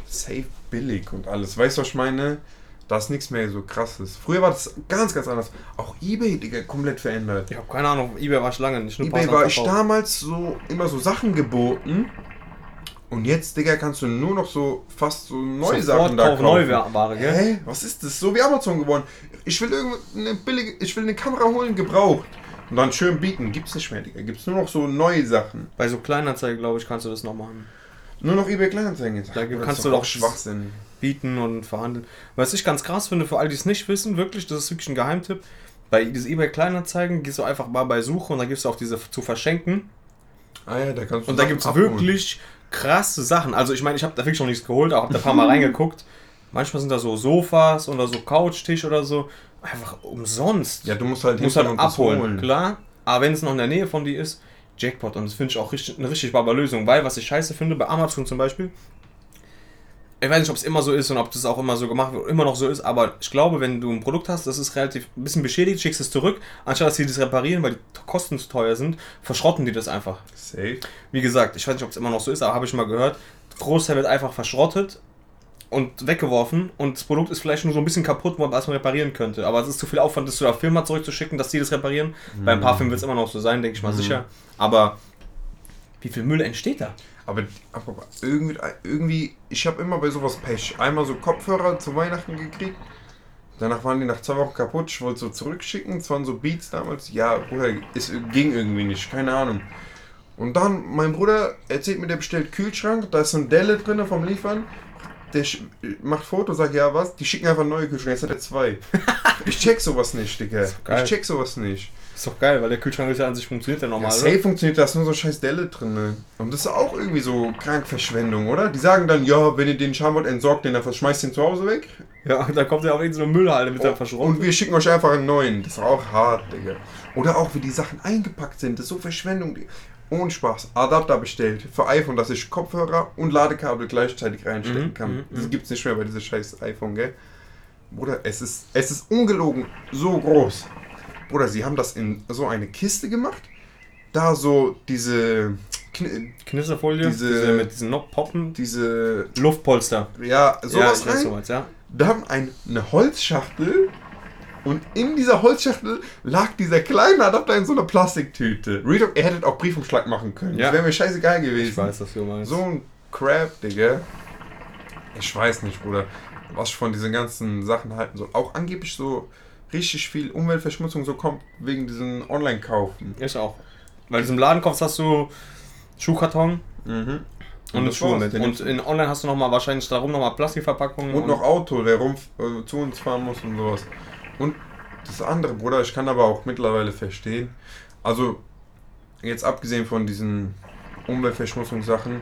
safe billig und alles. Weißt du, was ich meine? Da ist nichts mehr so krasses. Früher war das ganz, ganz anders. Auch Ebay, Digga, komplett verändert.
Ich habe keine Ahnung, eBay war ich lange nicht. Nur
Ebay war ich damals so immer so Sachen geboten. Und jetzt, Digga, kannst du nur noch so fast so neue
Sofort
Sachen da
kaufen,
kaufen.
Neuware, gell?
Hä? Was ist das? So wie Amazon geworden. Ich will irgendeine billige, ich will eine Kamera holen, gebraucht. Und dann schön bieten. Gibt's nicht mehr, Digga. Gibt's nur noch so neue Sachen.
Bei so Kleinanzeigen, glaube ich, kannst du das noch machen.
Nur noch eBay Kleinanzeigen jetzt.
Da
das
kannst du
doch auch Schwachsinn.
bieten und verhandeln. Was ich ganz krass finde, für all die es nicht wissen, wirklich, das ist wirklich ein Geheimtipp. Bei diese eBay Kleinanzeigen gehst du einfach mal bei Suche und dann gibst du auf diese zu verschenken.
Ah ja, da kannst du
Und da
Sachen
gibt es
abholen.
wirklich krasse Sachen. Also ich meine, ich habe da wirklich noch nichts geholt, aber habe da ein paar Mal reingeguckt. Manchmal sind da so Sofas oder so Couchtisch oder so. Einfach umsonst.
Ja, du musst halt
Du musst halt abholen,
holen.
klar. Aber wenn es noch in der Nähe von dir ist, Jackpot. Und das finde ich auch richtig, eine richtig barbe Lösung. Weil, was ich scheiße finde, bei Amazon zum Beispiel, ich weiß nicht, ob es immer so ist und ob das auch immer so gemacht wird, immer noch so ist, aber ich glaube, wenn du ein Produkt hast, das ist relativ ein bisschen beschädigt, schickst es zurück, anstatt dass sie das reparieren, weil die Kosten zu teuer sind, verschrotten die das einfach.
Safe.
Wie gesagt, ich weiß nicht, ob es immer noch so ist, aber habe ich mal gehört, Großteil wird einfach verschrottet und weggeworfen und das Produkt ist vielleicht nur so ein bisschen kaputt, was man reparieren könnte. Aber es ist zu viel Aufwand, das zu der Firma zurückzuschicken, dass die das reparieren. Bei ein paar Filmen wird es immer noch so sein, denke ich mal sicher. Aber wie viel Müll entsteht da?
Aber, aber irgendwie, irgendwie, ich habe immer bei sowas Pech. Einmal so Kopfhörer zu Weihnachten gekriegt. Danach waren die nach zwei Wochen kaputt. Ich wollte so zurückschicken. Es waren so Beats damals. Ja, Bruder, es ging irgendwie nicht. Keine Ahnung. Und dann, mein Bruder erzählt mir, der bestellt Kühlschrank. Da ist so ein Delle drin vom Liefern. Der macht Foto, sagt, ja, was? Die schicken einfach neue Kühlschränke. Jetzt hat er zwei. ich check sowas nicht, Digga. Ich check sowas nicht.
Ist doch geil, weil der Kühlschrank ist ja an sich funktioniert ja
Ja,
normal.
safe funktioniert das, nur so scheiß Delle drin. Ne? Und das ist auch irgendwie so Krankverschwendung, oder? Die sagen dann, ja, wenn ihr den wollt, entsorgt den einfach, schmeißt den zu Hause weg.
ja, und dann kommt ja auch irgendeine Müllhalde mit der verschrottet.
Und wir schicken euch einfach einen neuen. Das ist auch hart, Digga. Oder auch, wie die Sachen eingepackt sind. Das ist so Verschwendung. Ohne Spaß. Adapter bestellt für iPhone, dass ich Kopfhörer und Ladekabel gleichzeitig reinstecken
Mhm,
kann.
mhm,
Das gibt's nicht mehr bei diesem scheiß iPhone, gell? Bruder, es ist, es ist ungelogen so groß. Bruder, sie haben das in so eine Kiste gemacht. Da so diese, Kn-
Knisterfolie,
Diese-
diese, mit diesen Poppen,
diese,
Luftpolster.
ja, sowas
ja,
rein.
sowas, ja.
Da haben ein, eine Holzschachtel und in dieser Holzschachtel lag dieser kleine Adapter in so einer Plastiktüte. Talk, ihr hättet auch Briefumschlag machen können.
Ja.
Das wäre mir scheißegal gewesen.
Ich weiß, was du meinst.
So ein Crap, Digga. Ich weiß nicht, Bruder, was ich von diesen ganzen Sachen halten soll. Auch angeblich so richtig viel Umweltverschmutzung so kommt wegen diesen Online-Kaufen.
Ich auch. Weil in diesem Laden kaufst, hast du Schuhkarton
Mhm.
und,
das
Schuhe mit. Und
du-
in online hast du nochmal wahrscheinlich darum nochmal Plastikverpackungen.
Und noch Auto, der rum äh, zu uns fahren muss und sowas. Und das andere, Bruder, ich kann aber auch mittlerweile verstehen. Also, jetzt abgesehen von diesen Umweltverschmutzungssachen,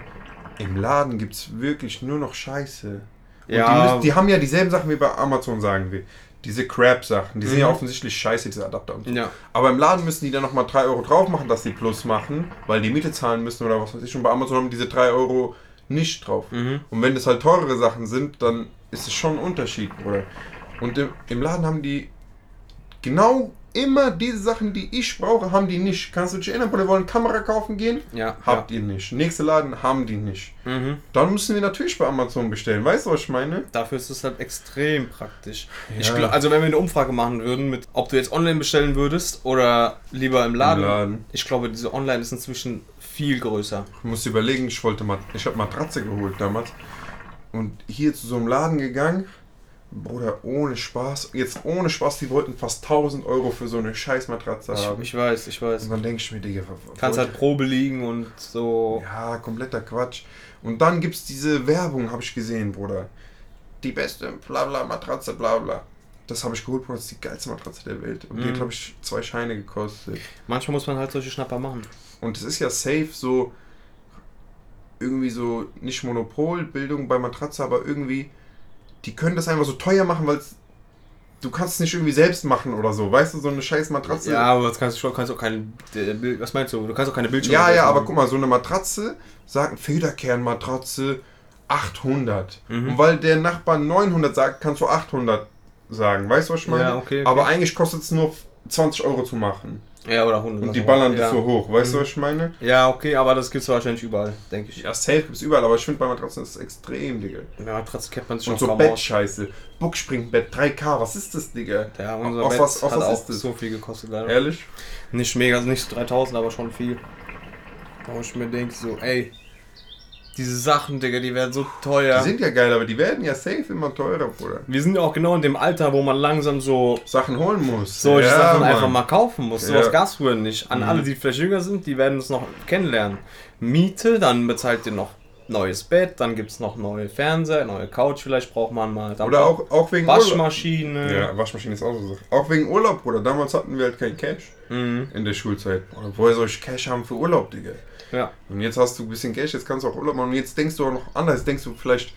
im Laden gibt es wirklich nur noch Scheiße. Und die,
Ja,
müssen, die haben ja dieselben Sachen wie bei Amazon, sagen wir. Diese Crap-Sachen, die sind ja
Mhm.
offensichtlich scheiße, diese Adapter. Und so.
ja.
Aber im Laden müssen die dann nochmal 3 Euro drauf machen, dass die Plus machen, weil die Miete zahlen müssen oder was weiß ich. Und bei Amazon haben diese 3 Euro nicht drauf.
Mhm.
Und wenn das halt teurere Sachen sind, dann ist es schon ein Unterschied, Bruder. Und im, Laden haben die genau immer diese Sachen, die ich brauche, haben die nicht. Kannst du dich erinnern, wir wollen Kamera kaufen gehen?
Ja.
Habt ihr nicht. Nächste Laden haben die nicht.
ja. Mhm.
Dann müssen wir natürlich bei Amazon bestellen. Weißt du, was ich meine?
Dafür ist es halt extrem praktisch.
Ja.
glaub, also wenn wir eine Umfrage machen würden, mit ob du jetzt online bestellen würdest oder lieber im Laden,
Im Laden.
ich glaube, diese Online ist inzwischen viel größer.
Ich muss überlegen, ich wollte mal, ich habe Matratze geholt damals und hier zu so einem Laden gegangen. Bruder, ohne Spaß, jetzt ohne Spaß, die wollten fast 1000 Euro für so eine scheiß Matratze
Ich,
haben.
ich weiß, ich weiß.
Und dann denke ich mir, Digga,
Kannst halt Probe liegen und so.
Ja, kompletter Quatsch. Und dann gibt's diese Werbung, habe ich gesehen, Bruder. Die beste blabla Matratze, blabla. Das habe ich geholt, Bruder. Das ist die geilste Matratze der Welt. Und die hat,
Mhm.
glaube ich, zwei Scheine gekostet.
Manchmal muss man halt solche Schnapper machen.
Und es ist ja safe so, irgendwie so, nicht Monopolbildung bei Matratze, aber irgendwie, die können das einfach so teuer machen, weil du kannst es nicht irgendwie selbst machen oder so. Weißt du, so eine scheiß Matratze.
Ja, aber das kannst du schon, kannst auch keine. Was meinst du? Du kannst auch keine Bildschirme.
Ja, ja, aber guck mal, so eine Matratze, sagt Federkernmatratze 800.
Mhm.
Und weil der Nachbar 900 sagt, kannst du 800 sagen. Weißt du, was ich meine?
Ja, okay, okay.
Aber eigentlich kostet es nur 20 Euro zu machen.
Ja, oder 100.
Und die ballern
ja.
das so hoch. Weißt du,
Mhm.
was ich meine?
Ja, okay, aber das gibt's wahrscheinlich überall, denke ich.
Ja, safe gibt es überall, aber ich finde bei Matratzen ist es extrem, Digga.
Ja, Matratze kennt man sich schon
Und so. Bettscheiße. Buckspringbett 3K, was ist das, Digga?
Ja, unser
Auf
Bett
was- auf
hat
was
auch
ist das?
so viel gekostet leider.
Ehrlich?
Nicht mega, also nicht so 3000, aber schon viel. Wo ich mir denke, so, ey, Diese Sachen, Digga, die werden so teuer.
Die sind ja geil, aber die werden ja safe immer teurer, Bruder.
Wir sind ja auch genau in dem Alter, wo man langsam so
Sachen holen muss.
solche
Ja,
Sachen
Mann.
einfach mal kaufen muss.
Ja.
Sowas gab's früher nicht. An
Mhm.
alle, die vielleicht jünger sind, die werden es noch kennenlernen. Miete, dann bezahlt ihr noch neues Bett, dann gibt's noch neue Fernseher, neue Couch vielleicht braucht man mal. Dann
Oder auch, auch wegen Urlaub.
Waschmaschine.
Ja, Waschmaschine ist auch so. Auch wegen Urlaub, Bruder. Damals hatten wir halt kein Cash
Mhm.
in der Schulzeit. Oder woher soll ich Cash haben für Urlaub, Digga?
Ja.
Und jetzt hast du ein bisschen Cash, jetzt kannst du auch Urlaub machen. Und jetzt denkst du auch noch anders. Denkst du vielleicht,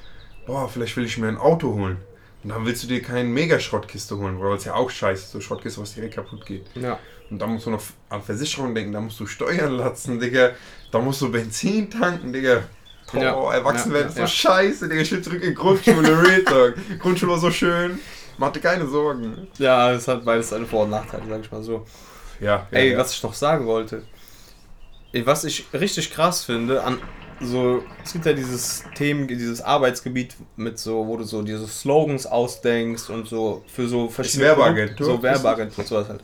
boah, vielleicht will ich mir ein Auto holen. Und dann willst du dir keine Mega-Schrottkiste holen, weil es ja auch scheiße ist, so Schrottkiste, was direkt kaputt geht.
ja.
Und da musst du noch an Versicherung denken, da musst du Steuern latzen, Digga. Da musst du Benzin tanken, Digga. Boah,
Ja,
erwachsen
ja,
werden ist
ja.
so scheiße, Digga. Ich will zurück in Grundschule, Real. Grundschule war so schön. Man hatte keine Sorgen.
Ja, es hat beides seine Vor- und Nachteile, sag ich mal so.
Ja,
Ey, was ich noch sagen wollte. Was ich richtig krass finde, an so, es gibt ja dieses Themen, dieses Arbeitsgebiet mit so, wo du so diese Slogans ausdenkst und so für so verschiedene
Werbeagentur?
So Werbeagentur und sowas halt.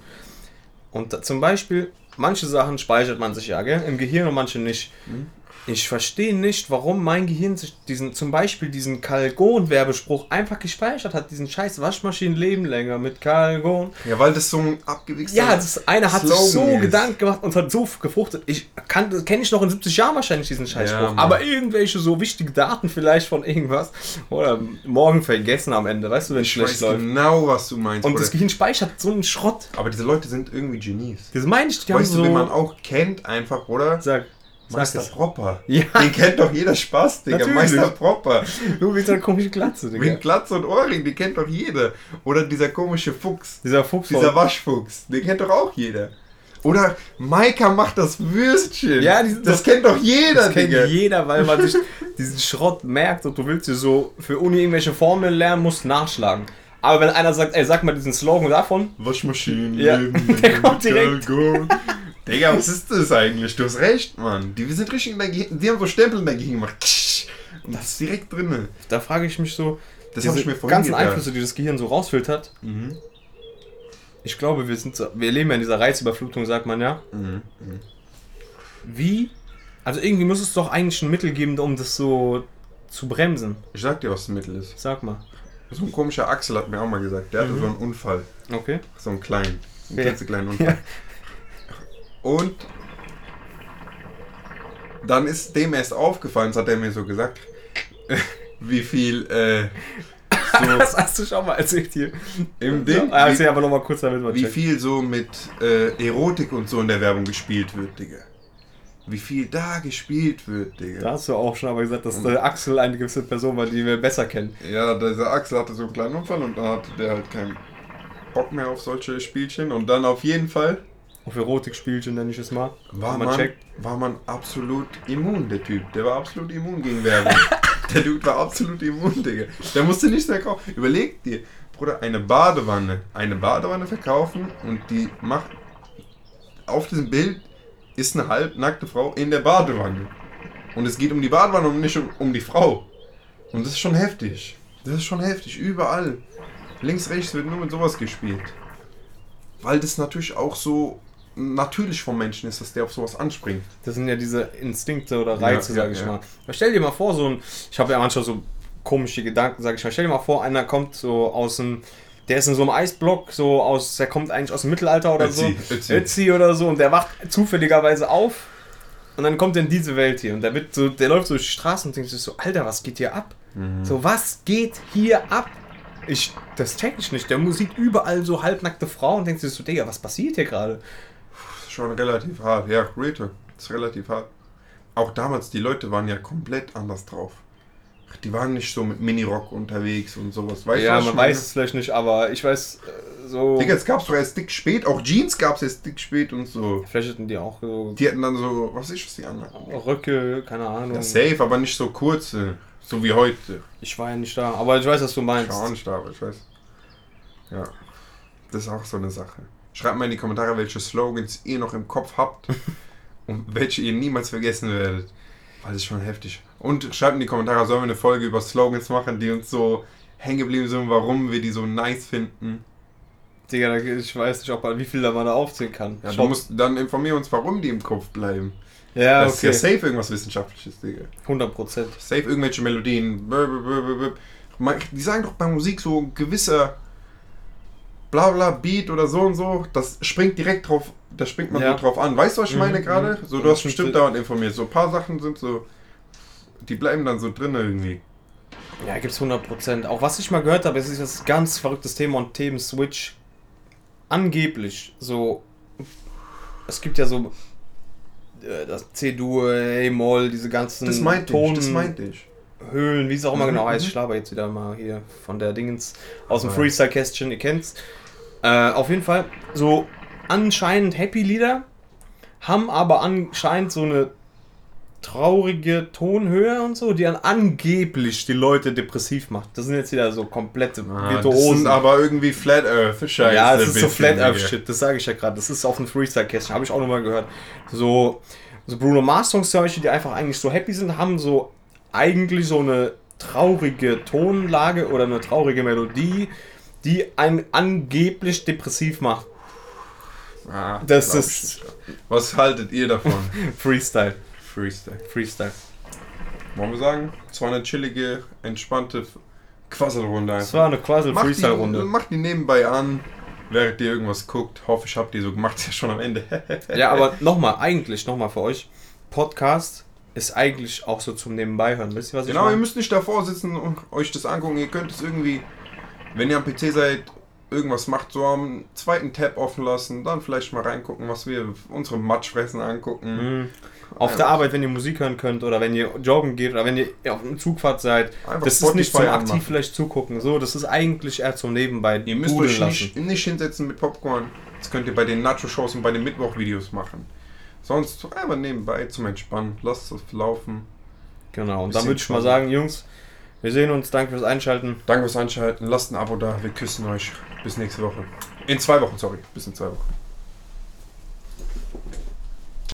Und da, zum Beispiel, manche Sachen speichert man sich ja, gell? Im Gehirn und manche nicht.
Mhm.
Ich verstehe nicht, warum mein Gehirn sich diesen, zum Beispiel diesen Calgon-Werbespruch einfach gespeichert hat, diesen scheiß Waschmaschinenleben länger mit Calgon.
ja, weil das so ein abgewichster
Ja, das eine hat sich so
Slogan ist.
Gedanken gemacht und hat so gefruchtet. Ich kann, kenne ich noch in 70 Jahren wahrscheinlich diesen Scheißspruch.
Mann.
aber irgendwelche so wichtige Daten vielleicht von irgendwas oder morgen vergessen am Ende, weißt du, wenn es
Ich
schlecht
weiß
läuft.
genau, was du meinst.
Und
Bruder.
das Gehirn speichert so einen Schrott.
Aber diese Leute sind irgendwie Genies.
Das meine ich, die haben
weißt
so.
du, wen man auch kennt, einfach, oder?
sag, sag
Meister
es.
Propper.
Ja.
Den kennt doch jeder Spaß, Digga.
Natürlich.
Meister Propper.
Du bist eine komische Glatze, Digga.
Mit Glatze und Ohrring, den kennt doch jeder. Oder dieser komische Fuchs.
Dieser Fuchs
Dieser Waschfuchs. Den kennt doch auch jeder. Oder Maika macht das Würstchen.
Ja, die-
das, kennt doch jeder,
Das kennt
Digga.
jeder, weil man sich diesen Schrott merkt und du willst dir so für Uni irgendwelche Formeln lernen, musst nachschlagen. Aber wenn einer sagt, ey, sag mal diesen Slogan davon,
Waschmaschinen.
Ja,
leben
der kommt direkt.
Digga, was ist das eigentlich? Du hast recht, Mann. Die wir sind richtig Gehirn. Die haben so Stempel Gehirn gemacht. Und das ist direkt drin.
da frage ich mich so,
Das
diese
ich mir vorhin
ganzen
gedacht.
Einflüsse, die das Gehirn so rausfiltert,
Mhm.
ich glaube, wir sind so, wir leben ja in dieser Reizüberflutung, sagt man ja.
Mhm.
Wie? Also irgendwie muss es doch eigentlich ein Mittel geben, um das so zu bremsen.
Ich sag dir, was das Mittel ist.
Sag mal.
So ein komischer Axel hat mir auch mal gesagt. Der hatte
Mhm.
so einen Unfall.
Okay.
So einen kleinen. Einen
Ja.
klitzekleinen Unfall. Und dann ist dem erst aufgefallen, das hat er mir so gesagt, wie viel äh, so
Das hast du schon mal erzählt hier.
im Ding,
Ja,
wie,
erzähl aber nochmal kurz damit mal
wie
checken.
viel so mit äh, Erotik und so in der Werbung gespielt wird, Digga. Wie viel da gespielt wird, Digga.
Da hast du auch schon aber gesagt, dass der Axel eine gewisse Person war, die wir besser kennen.
Ja, dieser Axel hatte so einen kleinen Unfall und dann hatte der halt keinen Bock mehr auf solche Spielchen. Und dann auf jeden Fall
Auf Erotikspielchen nenne ich es mal.
war man,
checkt.
war man absolut immun, der Typ. Der war absolut immun gegen Werbung. der Dude war absolut immun, Digga. Der musste nichts mehr kaufen. Überleg dir, Bruder, eine Badewanne. Eine Badewanne verkaufen und die macht. Auf diesem Bild ist eine halbnackte Frau in der Badewanne. Und es geht um die Badewanne und nicht um, um die Frau. Und das ist schon heftig. Das ist schon heftig. Überall. Links, rechts wird nur mit sowas gespielt. Weil das natürlich auch so natürlich vom Menschen ist, dass der auf sowas anspringt.
Das sind ja diese Instinkte oder Reize,
Ja,
sag
ja,
ich
ja.
mal. Aber stell dir mal vor, so ein. Ich habe ja manchmal so komische Gedanken, sag ich mal. Stell dir mal vor, einer kommt so aus dem. Der ist in so einem Eisblock, so aus. Der kommt eigentlich aus dem Mittelalter oder
Ötzi,
so.
Ötzi.
Ötzi oder so. Und der wacht zufälligerweise auf. Und dann kommt er in diese Welt hier. Und der, wird so, der läuft so durch die Straße und denkt sich so: Alter, was geht hier ab?
Mhm.
So, was geht hier ab? Ich, das check ich nicht. Der sieht überall so halbnackte Frauen und denkt sich so, Digga, was passiert hier gerade?
Schon relativ hart. Ja. Das ist relativ hart. Auch damals, die Leute waren ja komplett anders drauf. Die waren nicht so mit Minirock unterwegs und sowas. Weißt
ja, man
ich
weiß es vielleicht nicht, aber ich weiß äh, so.
Digga, es gab's doch erst dick spät. Auch Jeans gab's erst dick spät und so.
Vielleicht hatten die auch so
Die hatten dann so, was ist das, die anderen?
Röcke, keine Ahnung.
Ja, safe, aber nicht so kurze. So wie heute.
Ich war ja nicht da, aber ich weiß, was du
Ich
meinst.
war auch nicht da, aber ich weiß. Ja. Das ist auch so eine Sache. Schreibt mal in die Kommentare, welche Slogans ihr noch im Kopf habt und welche ihr niemals vergessen werdet. Weil das ist schon heftig. Und schreibt in die Kommentare, sollen wir eine Folge über Slogans machen, die uns so hängen geblieben sind, warum wir die so nice finden.
Digga, ich weiß nicht, ob man, wie viel da man da aufzählen kann.
Ja,
Ich
du musst dann informieren uns, warum die im Kopf bleiben.
Ja,
das ist ja
okay.
safe irgendwas Wissenschaftliches, Digga.
100 Prozent.
Safe irgendwelche Melodien. Die sagen doch bei Musik so gewisser bla bla Beat oder so und so, das springt direkt drauf, da springt man
Ja.
so drauf an. Weißt du, was ich
Mhm,
meine gerade?
mhm.
So, du hast
Das
bestimmt
stimmt.
dauernd informiert. So ein paar Sachen sind so, die bleiben dann so drin irgendwie.
Ja, gibt's 100 Prozent. Auch was ich mal gehört habe, es ist das ganz verrücktes Thema und Themen-Switch. Angeblich so. Es gibt ja so. äh, Das C-Dur, E-Moll, diese ganzen
Das meinte ich, das meinte ich.
Höhlen, wie es auch immer
Mhm,
genau heißt.
mhm.
Ich laber jetzt wieder mal hier von der Dingens aus dem. Freestyle-Kästchen, ihr kennt's. Äh, auf jeden Fall so anscheinend Happy-Lieder, haben aber anscheinend so eine traurige Tonhöhe und so, die dann angeblich die Leute depressiv macht. Das sind jetzt wieder so komplette
Ah, das
Virtuosen.
sind aber irgendwie Flat Earth Scheiße.
ja, es ist so Flat Earth. Shit, das sage ich ja gerade. Das ist auf dem Freestyle-Kästchen, habe ich auch nochmal gehört. So, so Bruno Mars Songs zum Beispiel, die einfach eigentlich so happy sind, haben so eigentlich so eine traurige Tonlage oder eine traurige Melodie, die einen angeblich depressiv macht.
Ah,
Das ist-.
Was haltet ihr davon?
Freestyle.
Freestyle.
Freestyle.
Wollen wir sagen? Es war eine chillige, entspannte Quasselrunde.
Das war eine quasi
Macht die, nebenbei an, während ihr irgendwas guckt. Hoffe, ich habt die so gemacht, ja schon am Ende.
Ja, aber nochmal, eigentlich, nochmal für euch. Podcast ist eigentlich auch so zum Nebenbeihören. Wisst ihr, was ich
Genau, ihr müsst nicht davor sitzen und euch das angucken. Ihr könnt es irgendwie, wenn ihr am PC seid, irgendwas macht, so am zweiten Tab offen lassen, dann vielleicht mal reingucken, was wir unsere Matschfressen angucken.
Mhm. Auf der Arbeit, wenn ihr Musik hören könnt oder wenn ihr joggen geht oder wenn ihr auf einer Zugfahrt seid.
Einfach
das ist nicht zum
Spotify
aktiv
anmachen.
vielleicht zugucken. So, das ist eigentlich eher zum Nebenbei
Ihr müsst euch nicht, nicht hinsetzen mit Popcorn. Das könnt ihr bei den Nacho-Shows und bei den Mittwoch-Videos machen. Sonst einfach nebenbei zum Entspannen. Lasst es laufen.
Genau, und dann würde ich mal sagen, Jungs, wir sehen uns. Danke fürs Einschalten.
Danke fürs Einschalten. Lasst ein Abo da. Wir küssen euch. Bis nächste Woche. In zwei Wochen, sorry. Bis in zwei Wochen.